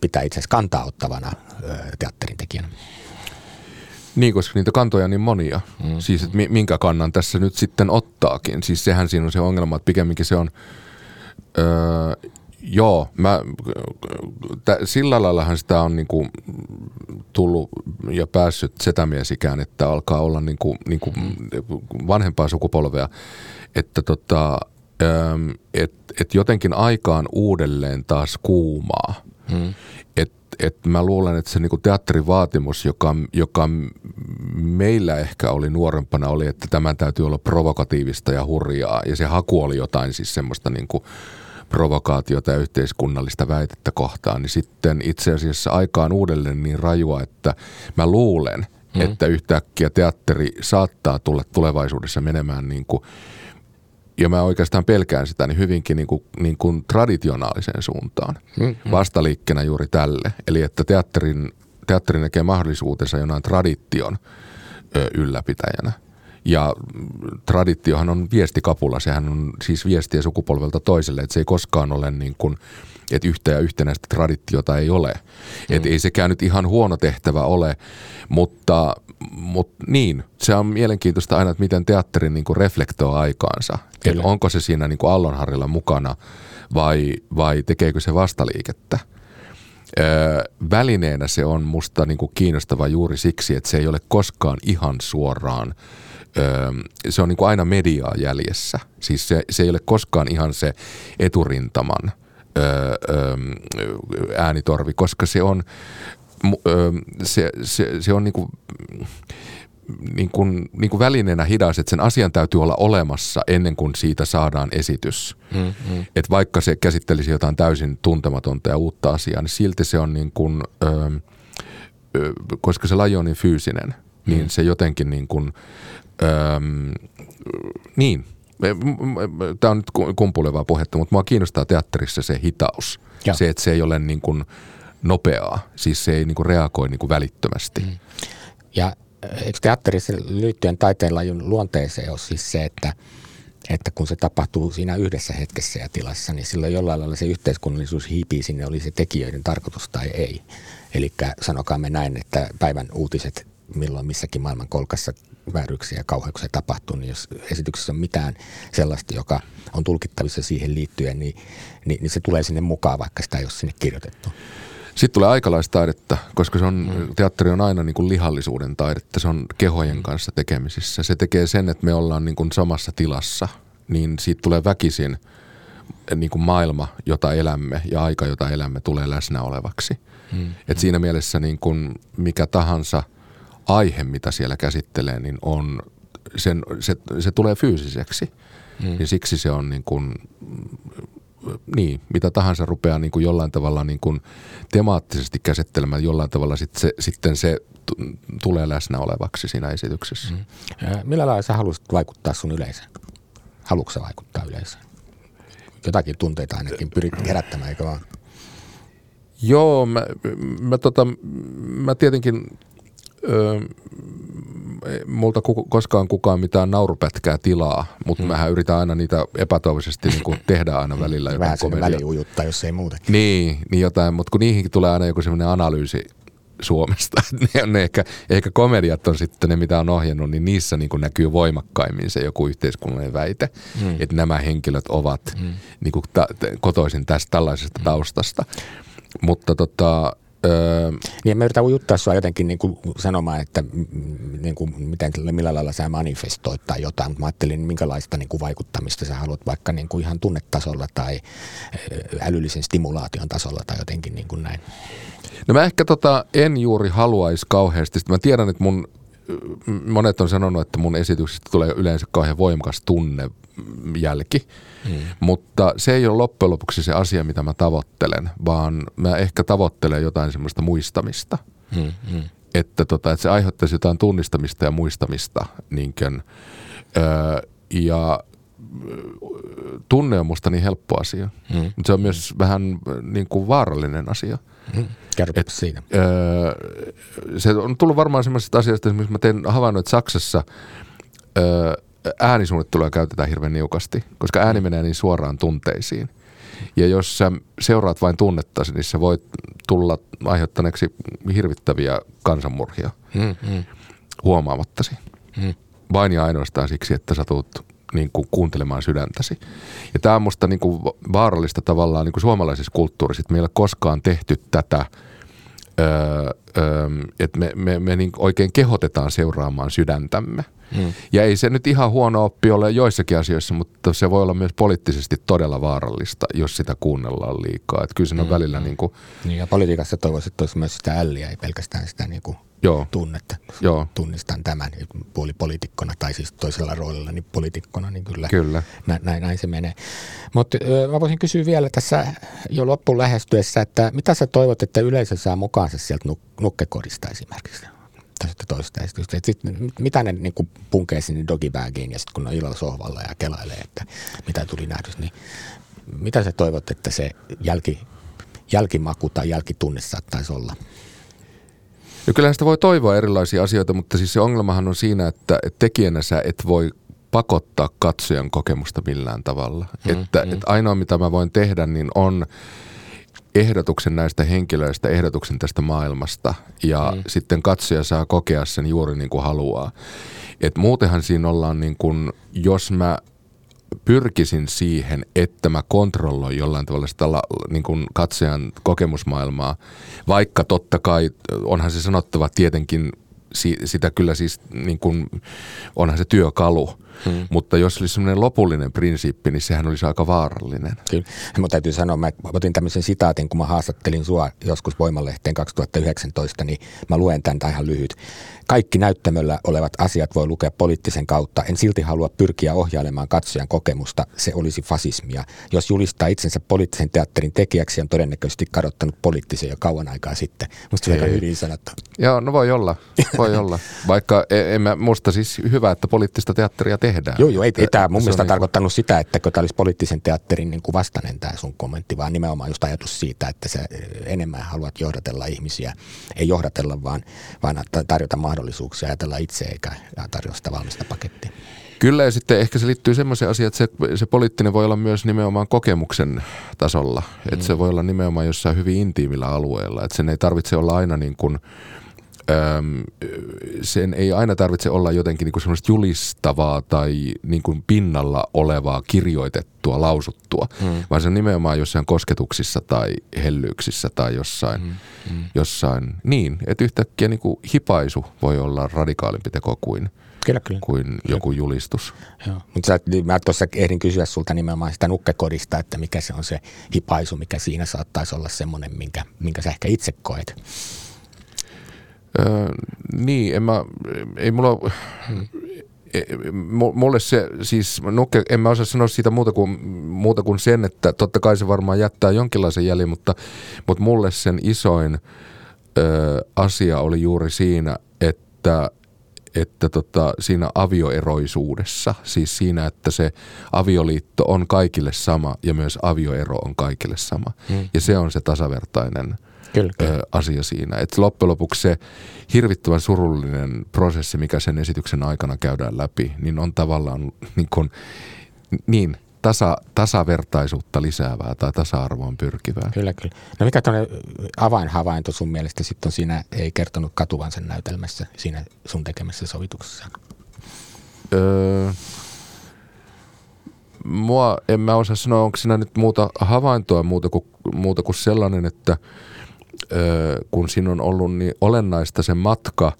pitää itse asiassa kantaa ottavana teatterin tekijänä. Niin, koska niitä kantoja on niin monia. Mm. Siis, että mi- minkä kannan tässä nyt sitten ottaakin. Siis sehän siinä on se ongelma, että pikemminkin se on... Öö, joo, mä, tä, sillä laillahan sitä on niinku tullut ja päässyt setämiesikään, että alkaa olla niinku, niinku vanhempaa sukupolvea, että tota, että et jotenkin aikaan uudelleen taas kuumaa. Mm. Et, et mä luulen, että se niinku teatterivaatimus, joka, joka meillä ehkä oli nuorempana, oli, että tämän täytyy olla provokatiivista ja hurjaa. Ja se haku oli jotain siis semmoista niinku provokaatiota ja yhteiskunnallista väitettä kohtaan. Niin sitten itse asiassa aikaan uudelleen niin rajua, että mä luulen, mm. että yhtäkkiä teatteri saattaa tulla tulevaisuudessa menemään niin kuin ja mä oikeastaan pelkään sitä niin hyvinkin niin kuin, niin kuin traditionaaliseen suuntaan. Mm-hmm. Vastaliikkeenä juuri tälle. Eli että teatterin, teatteri näkee mahdollisuutensa jonain tradition ylläpitäjänä. Ja traditiohan on viestikapula, sehän on siis viestiä sukupolvelta toiselle, että se ei koskaan ole niin kuin, että yhtä ja yhtenäistä traditiota ei ole. Mm. Että ei sekään nyt ihan huono tehtävä ole, mutta, mutta niin, se on mielenkiintoista aina, että miten teatteri niin kuin reflektoi aikaansa. Että onko se siinä niin kuin Allonharilla mukana vai, vai tekeekö se vastaliikettä. Öö, välineenä se on musta niin kuin kiinnostava juuri siksi, että se ei ole koskaan ihan suoraan – se on niin kuin aina mediaa jäljessä. Siis se, se ei ole koskaan ihan se eturintaman äänitorvi, koska se on, se, se, se on niin kuin, niin kuin, niin kuin välineenä hidas, että sen asian täytyy olla olemassa ennen kuin siitä saadaan esitys. Mm, mm. Että vaikka se käsittelisi jotain täysin tuntematonta ja uutta asiaa, niin silti se on niin kuin, ö, ö, koska se laji on niin fyysinen, niin mm. se jotenkin niin kuin Öm, niin, tämä on nyt kumpulevaa puhetta, mutta mua kiinnostaa teatterissa se hitaus. Ja. Se, että se ei ole niin kuin nopeaa, siis se ei niin kuin reagoi niin kuin välittömästi. Mm. Ja eikö teatterissa liittyen taiteenlajun luonteeseen ole siis se, että, että kun se tapahtuu siinä yhdessä hetkessä ja tilassa, niin silloin jollain lailla se yhteiskunnallisuus hiipii sinne, oli se tekijöiden tarkoitus tai ei. Eli sanokaamme näin, että päivän uutiset milloin missäkin maailman kolkassa vääryksiä ja kauheuksia tapahtuu, niin jos esityksessä on mitään sellaista, joka on tulkittavissa siihen liittyen, niin, niin, niin se tulee sinne mukaan, vaikka sitä ei ole sinne kirjoitettu. Sitten tulee aikalaistaidetta, koska se on, mm. teatteri on aina niin kuin lihallisuuden taidetta, se on kehojen mm. kanssa tekemisissä. Se tekee sen, että me ollaan niin kuin samassa tilassa, niin siitä tulee väkisin niin kuin maailma, jota elämme ja aika, jota elämme, tulee läsnä olevaksi. Mm. Et siinä mielessä niin kuin mikä tahansa – aihe, mitä siellä käsittelee, niin on, sen, se, se tulee fyysiseksi. Mm. Niin siksi se on niin kuin, niin, mitä tahansa rupeaa niin kuin jollain tavalla niin kuin temaattisesti käsittelemään, jollain tavalla sit se, sitten se t- tulee läsnä olevaksi siinä esityksessä. Mm. Millä lailla sä haluaisit vaikuttaa sun yleisöön? Haluatko vaikuttaa yleisöön? Jotakin tunteita ainakin pyrit herättämään, eikö vaan? Joo, mä, mä, tota, mä tietenkin öö, multa koskaan kukaan mitään naurupätkää tilaa, mutta hmm. mähän yritän aina niitä epätoivoisesti niin kuin [laughs] tehdä aina välillä jotain Vähän komedia. väliujuttaa, jos ei muuta. Niin, niin jotain, mutta kun niihinkin tulee aina joku semmoinen analyysi Suomesta. [laughs] ne on ne ehkä, ehkä komediat on sitten ne, mitä on ohjannut, niin niissä niin kuin näkyy voimakkaimmin se joku yhteiskunnallinen väite, hmm. että nämä henkilöt ovat hmm. niin kuin ta- kotoisin tästä tällaisesta hmm. taustasta. Mutta tota, Öö, niin mä yritän ujuttaa sua jotenkin niin kuin sanomaan, että niin kuin, miten, millä lailla sä manifestoit tai jotain, mutta mä ajattelin, minkälaista niin kuin vaikuttamista sä haluat vaikka niin kuin ihan tunnetasolla tai älyllisen stimulaation tasolla tai jotenkin niin kuin näin. No mä ehkä tota, en juuri haluaisi kauheasti. Mä tiedän, että mun monet on sanonut, että mun esityksistä tulee yleensä kauhean voimakas tunnejälki. Mm. Mutta se ei ole loppujen lopuksi se asia, mitä mä tavoittelen, vaan mä ehkä tavoittelen jotain semmoista muistamista. Mm, mm. Että, tota, että se aiheuttaisi jotain tunnistamista ja muistamista. Niinkön, öö, ja tunne on musta niin helppo asia, mm. mutta se on myös vähän niin kuin vaarallinen asia. Mm. Et, siinä. Öö, se on tullut varmaan semmoisesta asiasta, missä mä teen havainnut, että Saksassa öö, äänisuunnittelua käytetään hirveän niukasti, koska ääni menee niin suoraan tunteisiin. Ja jos sä seuraat vain tunnettasi, niin se voi tulla aiheuttaneeksi hirvittäviä kansanmurhia mm, mm. huomaamattasi. Mm. Vain ja ainoastaan siksi, että sä tulet niin kuin kuuntelemaan sydäntäsi. Ja tämä on musta niin kuin vaarallista tavallaan niin kuin suomalaisessa kulttuurissa, että meillä koskaan tehty tätä, öö, öö, että me, me, me niin oikein kehotetaan seuraamaan sydäntämme – Mm. Ja ei se nyt ihan huono oppi ole joissakin asioissa, mutta se voi olla myös poliittisesti todella vaarallista, jos sitä kuunnellaan liikaa. Että kyllä siinä on mm. välillä niin kuin... Niin ja politiikassa toivoisin, että olisi myös sitä älliä, ei pelkästään sitä niin kuin Joo. tunnetta. Joo. Tunnistan tämän puolipolitikkona tai siis toisella roolilla niin poliitikkona, niin kyllä, kyllä. Nä, näin, näin se menee. Mutta mä voisin kysyä vielä tässä jo loppuun lähestyessä, että mitä sä toivot, että yleisö saa mukaansa sieltä nuk- nukkekodista esimerkiksi? Toista esitystä. Sitten, mitä ne niin kuin punkee sinne dogibagiin ja sitten kun on illalla sohvalla ja kelailee, että mitä tuli nähdys, niin mitä sä toivot, että se jälki, jälkimaku tai jälkitunne saattaisi olla? No kyllähän sitä voi toivoa erilaisia asioita, mutta siis se ongelmahan on siinä, että, että tekijänä sä et voi pakottaa katsojan kokemusta millään tavalla. Mm, että, mm. että ainoa mitä mä voin tehdä, niin on ehdotuksen näistä henkilöistä, ehdotuksen tästä maailmasta ja mm. sitten katsoja saa kokea sen juuri niin kuin haluaa. Et muutenhan siinä ollaan niin kuin, jos mä pyrkisin siihen, että mä kontrolloin jollain tavalla sitä niin kuin katsojan kokemusmaailmaa, vaikka totta kai onhan se sanottava tietenkin sitä kyllä siis niin kuin, onhan se työkalu – Hmm. Mutta jos olisi semmoinen lopullinen prinsiippi, niin sehän olisi aika vaarallinen. Kyllä. Mutta täytyy sanoa, mä otin tämmöisen sitaatin, kun mä haastattelin sua joskus Voimalehteen 2019, niin mä luen tämän ihan lyhyt. Kaikki näyttämöllä olevat asiat voi lukea poliittisen kautta. En silti halua pyrkiä ohjailemaan katsojan kokemusta. Se olisi fasismia. Jos julistaa itsensä poliittisen teatterin tekijäksi, on todennäköisesti kadottanut poliittisen jo kauan aikaa sitten. Musta se on hyvin sanottu. Joo, no voi olla. Voi [laughs] olla. Vaikka e- en mä, musta siis hyvä, että poliittista teatteria tehdään. Joo, joo, ei, ei tämä mun mielestä niin tarkoittanut sitä, että tämä olisi poliittisen teatterin niin kuin vastainen tämä sun kommentti, vaan nimenomaan just ajatus siitä, että sä enemmän haluat johdatella ihmisiä, ei johdatella, vaan, vaan tarjota mahdollisuuksia ajatella itse eikä tarjota sitä valmista pakettia. Kyllä ja sitten ehkä se liittyy semmoiseen asiaan, että se, se poliittinen voi olla myös nimenomaan kokemuksen tasolla. Mm. Että se voi olla nimenomaan jossain hyvin intiimillä alueella. Että sen ei tarvitse olla aina niin kuin – Öm, sen ei aina tarvitse olla jotenkin niin semmoista julistavaa tai niin kuin pinnalla olevaa kirjoitettua, lausuttua, mm. vaan se on nimenomaan jossain kosketuksissa tai hellyyksissä tai jossain, mm. Mm. jossain niin, että yhtäkkiä niin kuin hipaisu voi olla radikaalimpi teko kuin, kyllä, kyllä. kuin kyllä. joku julistus. Joo. Mutta niin mä tuossa ehdin kysyä sulta nimenomaan sitä nukkekodista, että mikä se on se hipaisu, mikä siinä saattaisi olla semmoinen, minkä, minkä sä ehkä itse koet. Öö, niin, en mä, ei mulla, hmm. mulle se, siis nukke, en mä osaa sanoa siitä muuta kuin, muuta kuin sen, että totta kai se varmaan jättää jonkinlaisen jäljen, mutta, mutta mulle sen isoin ö, asia oli juuri siinä, että että tota, siinä avioeroisuudessa, siis siinä, että se avioliitto on kaikille sama ja myös avioero on kaikille sama. Hmm. Ja se on se tasavertainen kyllä, kyllä. Asia siinä. Että loppujen lopuksi se hirvittävän surullinen prosessi, mikä sen esityksen aikana käydään läpi, niin on tavallaan niin, kuin, niin tasa, tasavertaisuutta lisäävää tai tasa-arvoon pyrkivää. Kyllä, kyllä. No mikä tuonne avainhavainto sun mielestä sitten on siinä, ei kertonut katuvan sen näytelmässä, siinä sun tekemässä sovituksessa? Öö, mua, en mä osaa sanoa, onko siinä nyt muuta havaintoa muuta kuin, muuta kuin sellainen, että – kun siinä on ollut niin olennaista se matka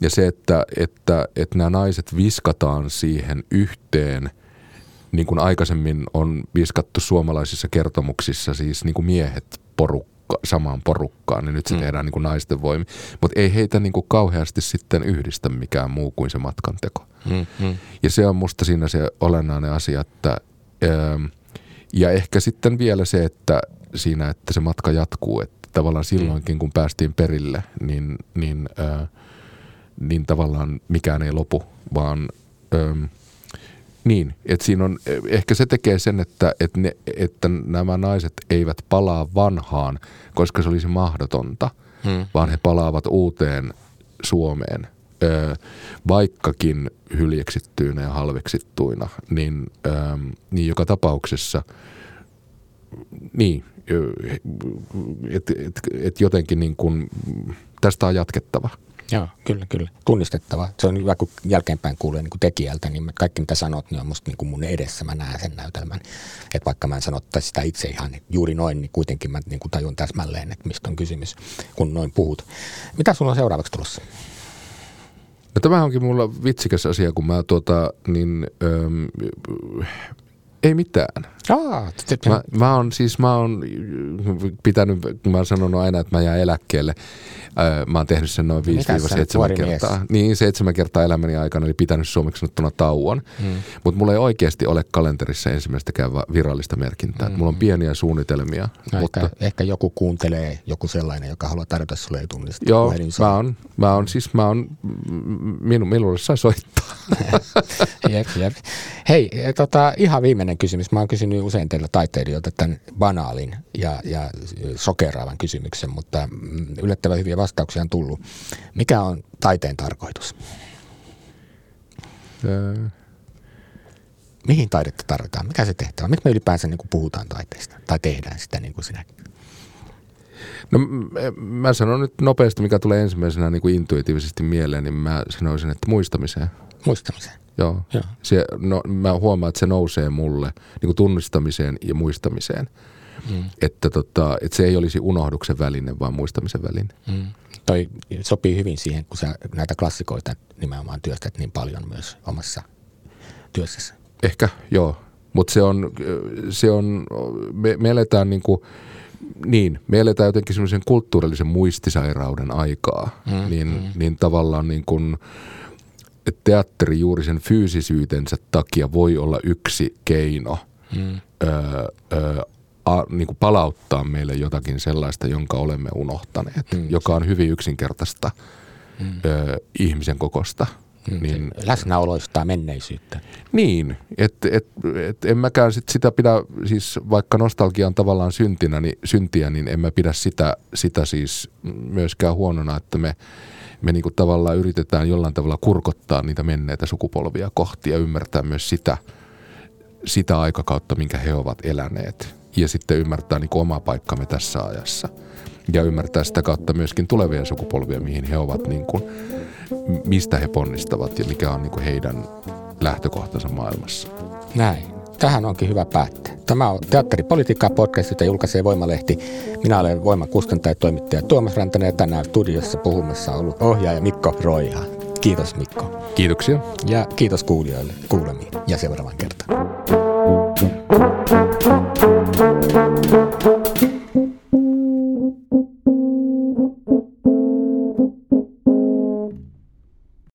ja se, että, että, että nämä naiset viskataan siihen yhteen, niin kuin aikaisemmin on viskattu suomalaisissa kertomuksissa, siis niin kuin miehet porukka, samaan porukkaan, niin nyt se mm. tehdään niin kuin naisten voimi. Mutta ei heitä niin kuin kauheasti sitten yhdistä mikään muu kuin se matkanteko. Mm, mm. Ja se on musta siinä se olennainen asia, että ja ehkä sitten vielä se, että siinä, että se matka jatkuu, että tavallaan silloinkin, kun päästiin perille, niin, niin, äh, niin tavallaan mikään ei lopu, vaan ähm, niin, että siinä on, ehkä se tekee sen, että, että, ne, että nämä naiset eivät palaa vanhaan, koska se olisi mahdotonta, hmm. vaan he palaavat uuteen Suomeen, ö, vaikkakin hyljeksittyinä ja halveksittuina, niin, ö, niin joka tapauksessa, niin, että et, et jotenkin niin kuin, tästä on jatkettava. Joo, kyllä, kyllä. Tunnistettava. Se on hyvä, kun jälkeenpäin kuulee niin kuin tekijältä, niin kaikki mitä sanot, niin on musta niin kuin mun edessä. Mä näen sen näytelmän. Että vaikka mä en sanottaisi sitä itse ihan juuri noin, niin kuitenkin mä niin kuin tajun täsmälleen, että mistä on kysymys, kun noin puhut. Mitä sulla on seuraavaksi tulossa? No tämä onkin mulla vitsikäs asia, kun mä tuota, niin, öm, ei mitään. Aa, mä, mä oon siis, mä oon pitänyt, mä oon sanonut aina, että mä jään eläkkeelle. Mä oon tehnyt sen noin 5-7 kertaa. Mies? Niin, seitsemän kertaa elämäni aikana, eli pitänyt suomeksi sanottuna tauon. Hmm. Mutta mulla ei oikeasti ole kalenterissa ensimmäistäkään virallista merkintää. Hmm. Mulla on pieniä suunnitelmia. No, mutta... ehkä, ehkä, joku kuuntelee, joku sellainen, joka haluaa tarjota sulle ei tunnista. Joo, mä oon, mä oon siis, mä oon, minu, minulle saa soittaa. [laughs] jep, jep. Hei, tota, ihan viimeinen kysymys. Mä oon kysynyt usein teillä taiteilijoilta tämän banaalin ja, ja sokeraavan kysymyksen, mutta mm, yllättävän hyviä vastauksia on tullut. Mikä on taiteen tarkoitus? Mihin taidetta tarvitaan? Mikä se tehtävä? Miksi me ylipäänsä niin kuin puhutaan taiteesta tai tehdään sitä niin kuin sinä? No mä sanon nyt nopeasti, mikä tulee ensimmäisenä niin kuin intuitiivisesti mieleen, niin mä sanoisin, että muistamiseen. Muistamiseen? Joo. Joo. Se, no, mä huomaan, että se nousee mulle niin kuin tunnistamiseen ja muistamiseen. Mm. Että, tota, että se ei olisi unohduksen väline, vaan muistamisen väline. Mm. Toi sopii hyvin siihen, kun sä näitä klassikoita nimenomaan työstät niin paljon myös omassa työssäsi. Ehkä, joo. Mutta se on, se on me, me eletään niin kuin, niin, me eletään jotenkin semmoisen kulttuurillisen muistisairauden aikaa, mm, niin, mm. niin tavallaan niin kuin, että teatteri juuri sen fyysisyytensä takia voi olla yksi keino mm. öö, öö, a, niin kuin palauttaa meille jotakin sellaista, jonka olemme unohtaneet, mm. joka on hyvin yksinkertaista mm. ö, ihmisen kokosta. Mm. Niin, Läsnäoloistaa menneisyyttä. Niin, että et, et en mäkään sit sitä pidä, siis vaikka nostalgia on tavallaan syntinä, niin, syntiä, niin en mä pidä sitä, sitä siis myöskään huonona, että me, me niinku tavallaan yritetään jollain tavalla kurkottaa niitä menneitä sukupolvia kohti ja ymmärtää myös sitä, sitä aikakautta, minkä he ovat eläneet ja sitten ymmärtää niin kuin oma paikkamme tässä ajassa. Ja ymmärtää sitä kautta myöskin tulevia sukupolvia, mihin he ovat, niin kuin, mistä he ponnistavat ja mikä on niin kuin heidän lähtökohtansa maailmassa. Näin. Tähän onkin hyvä päättää. Tämä on Teatteripolitiikkaa podcast, jota julkaisee Voimalehti. Minä olen Voiman kustantaja toimittaja Tuomas Rantanen ja tänään studiossa puhumassa on ollut ohjaaja Mikko Roiha. Kiitos Mikko. Kiitoksia. Ja kiitos kuulijoille. Kuulemiin ja seuraavan kertaan.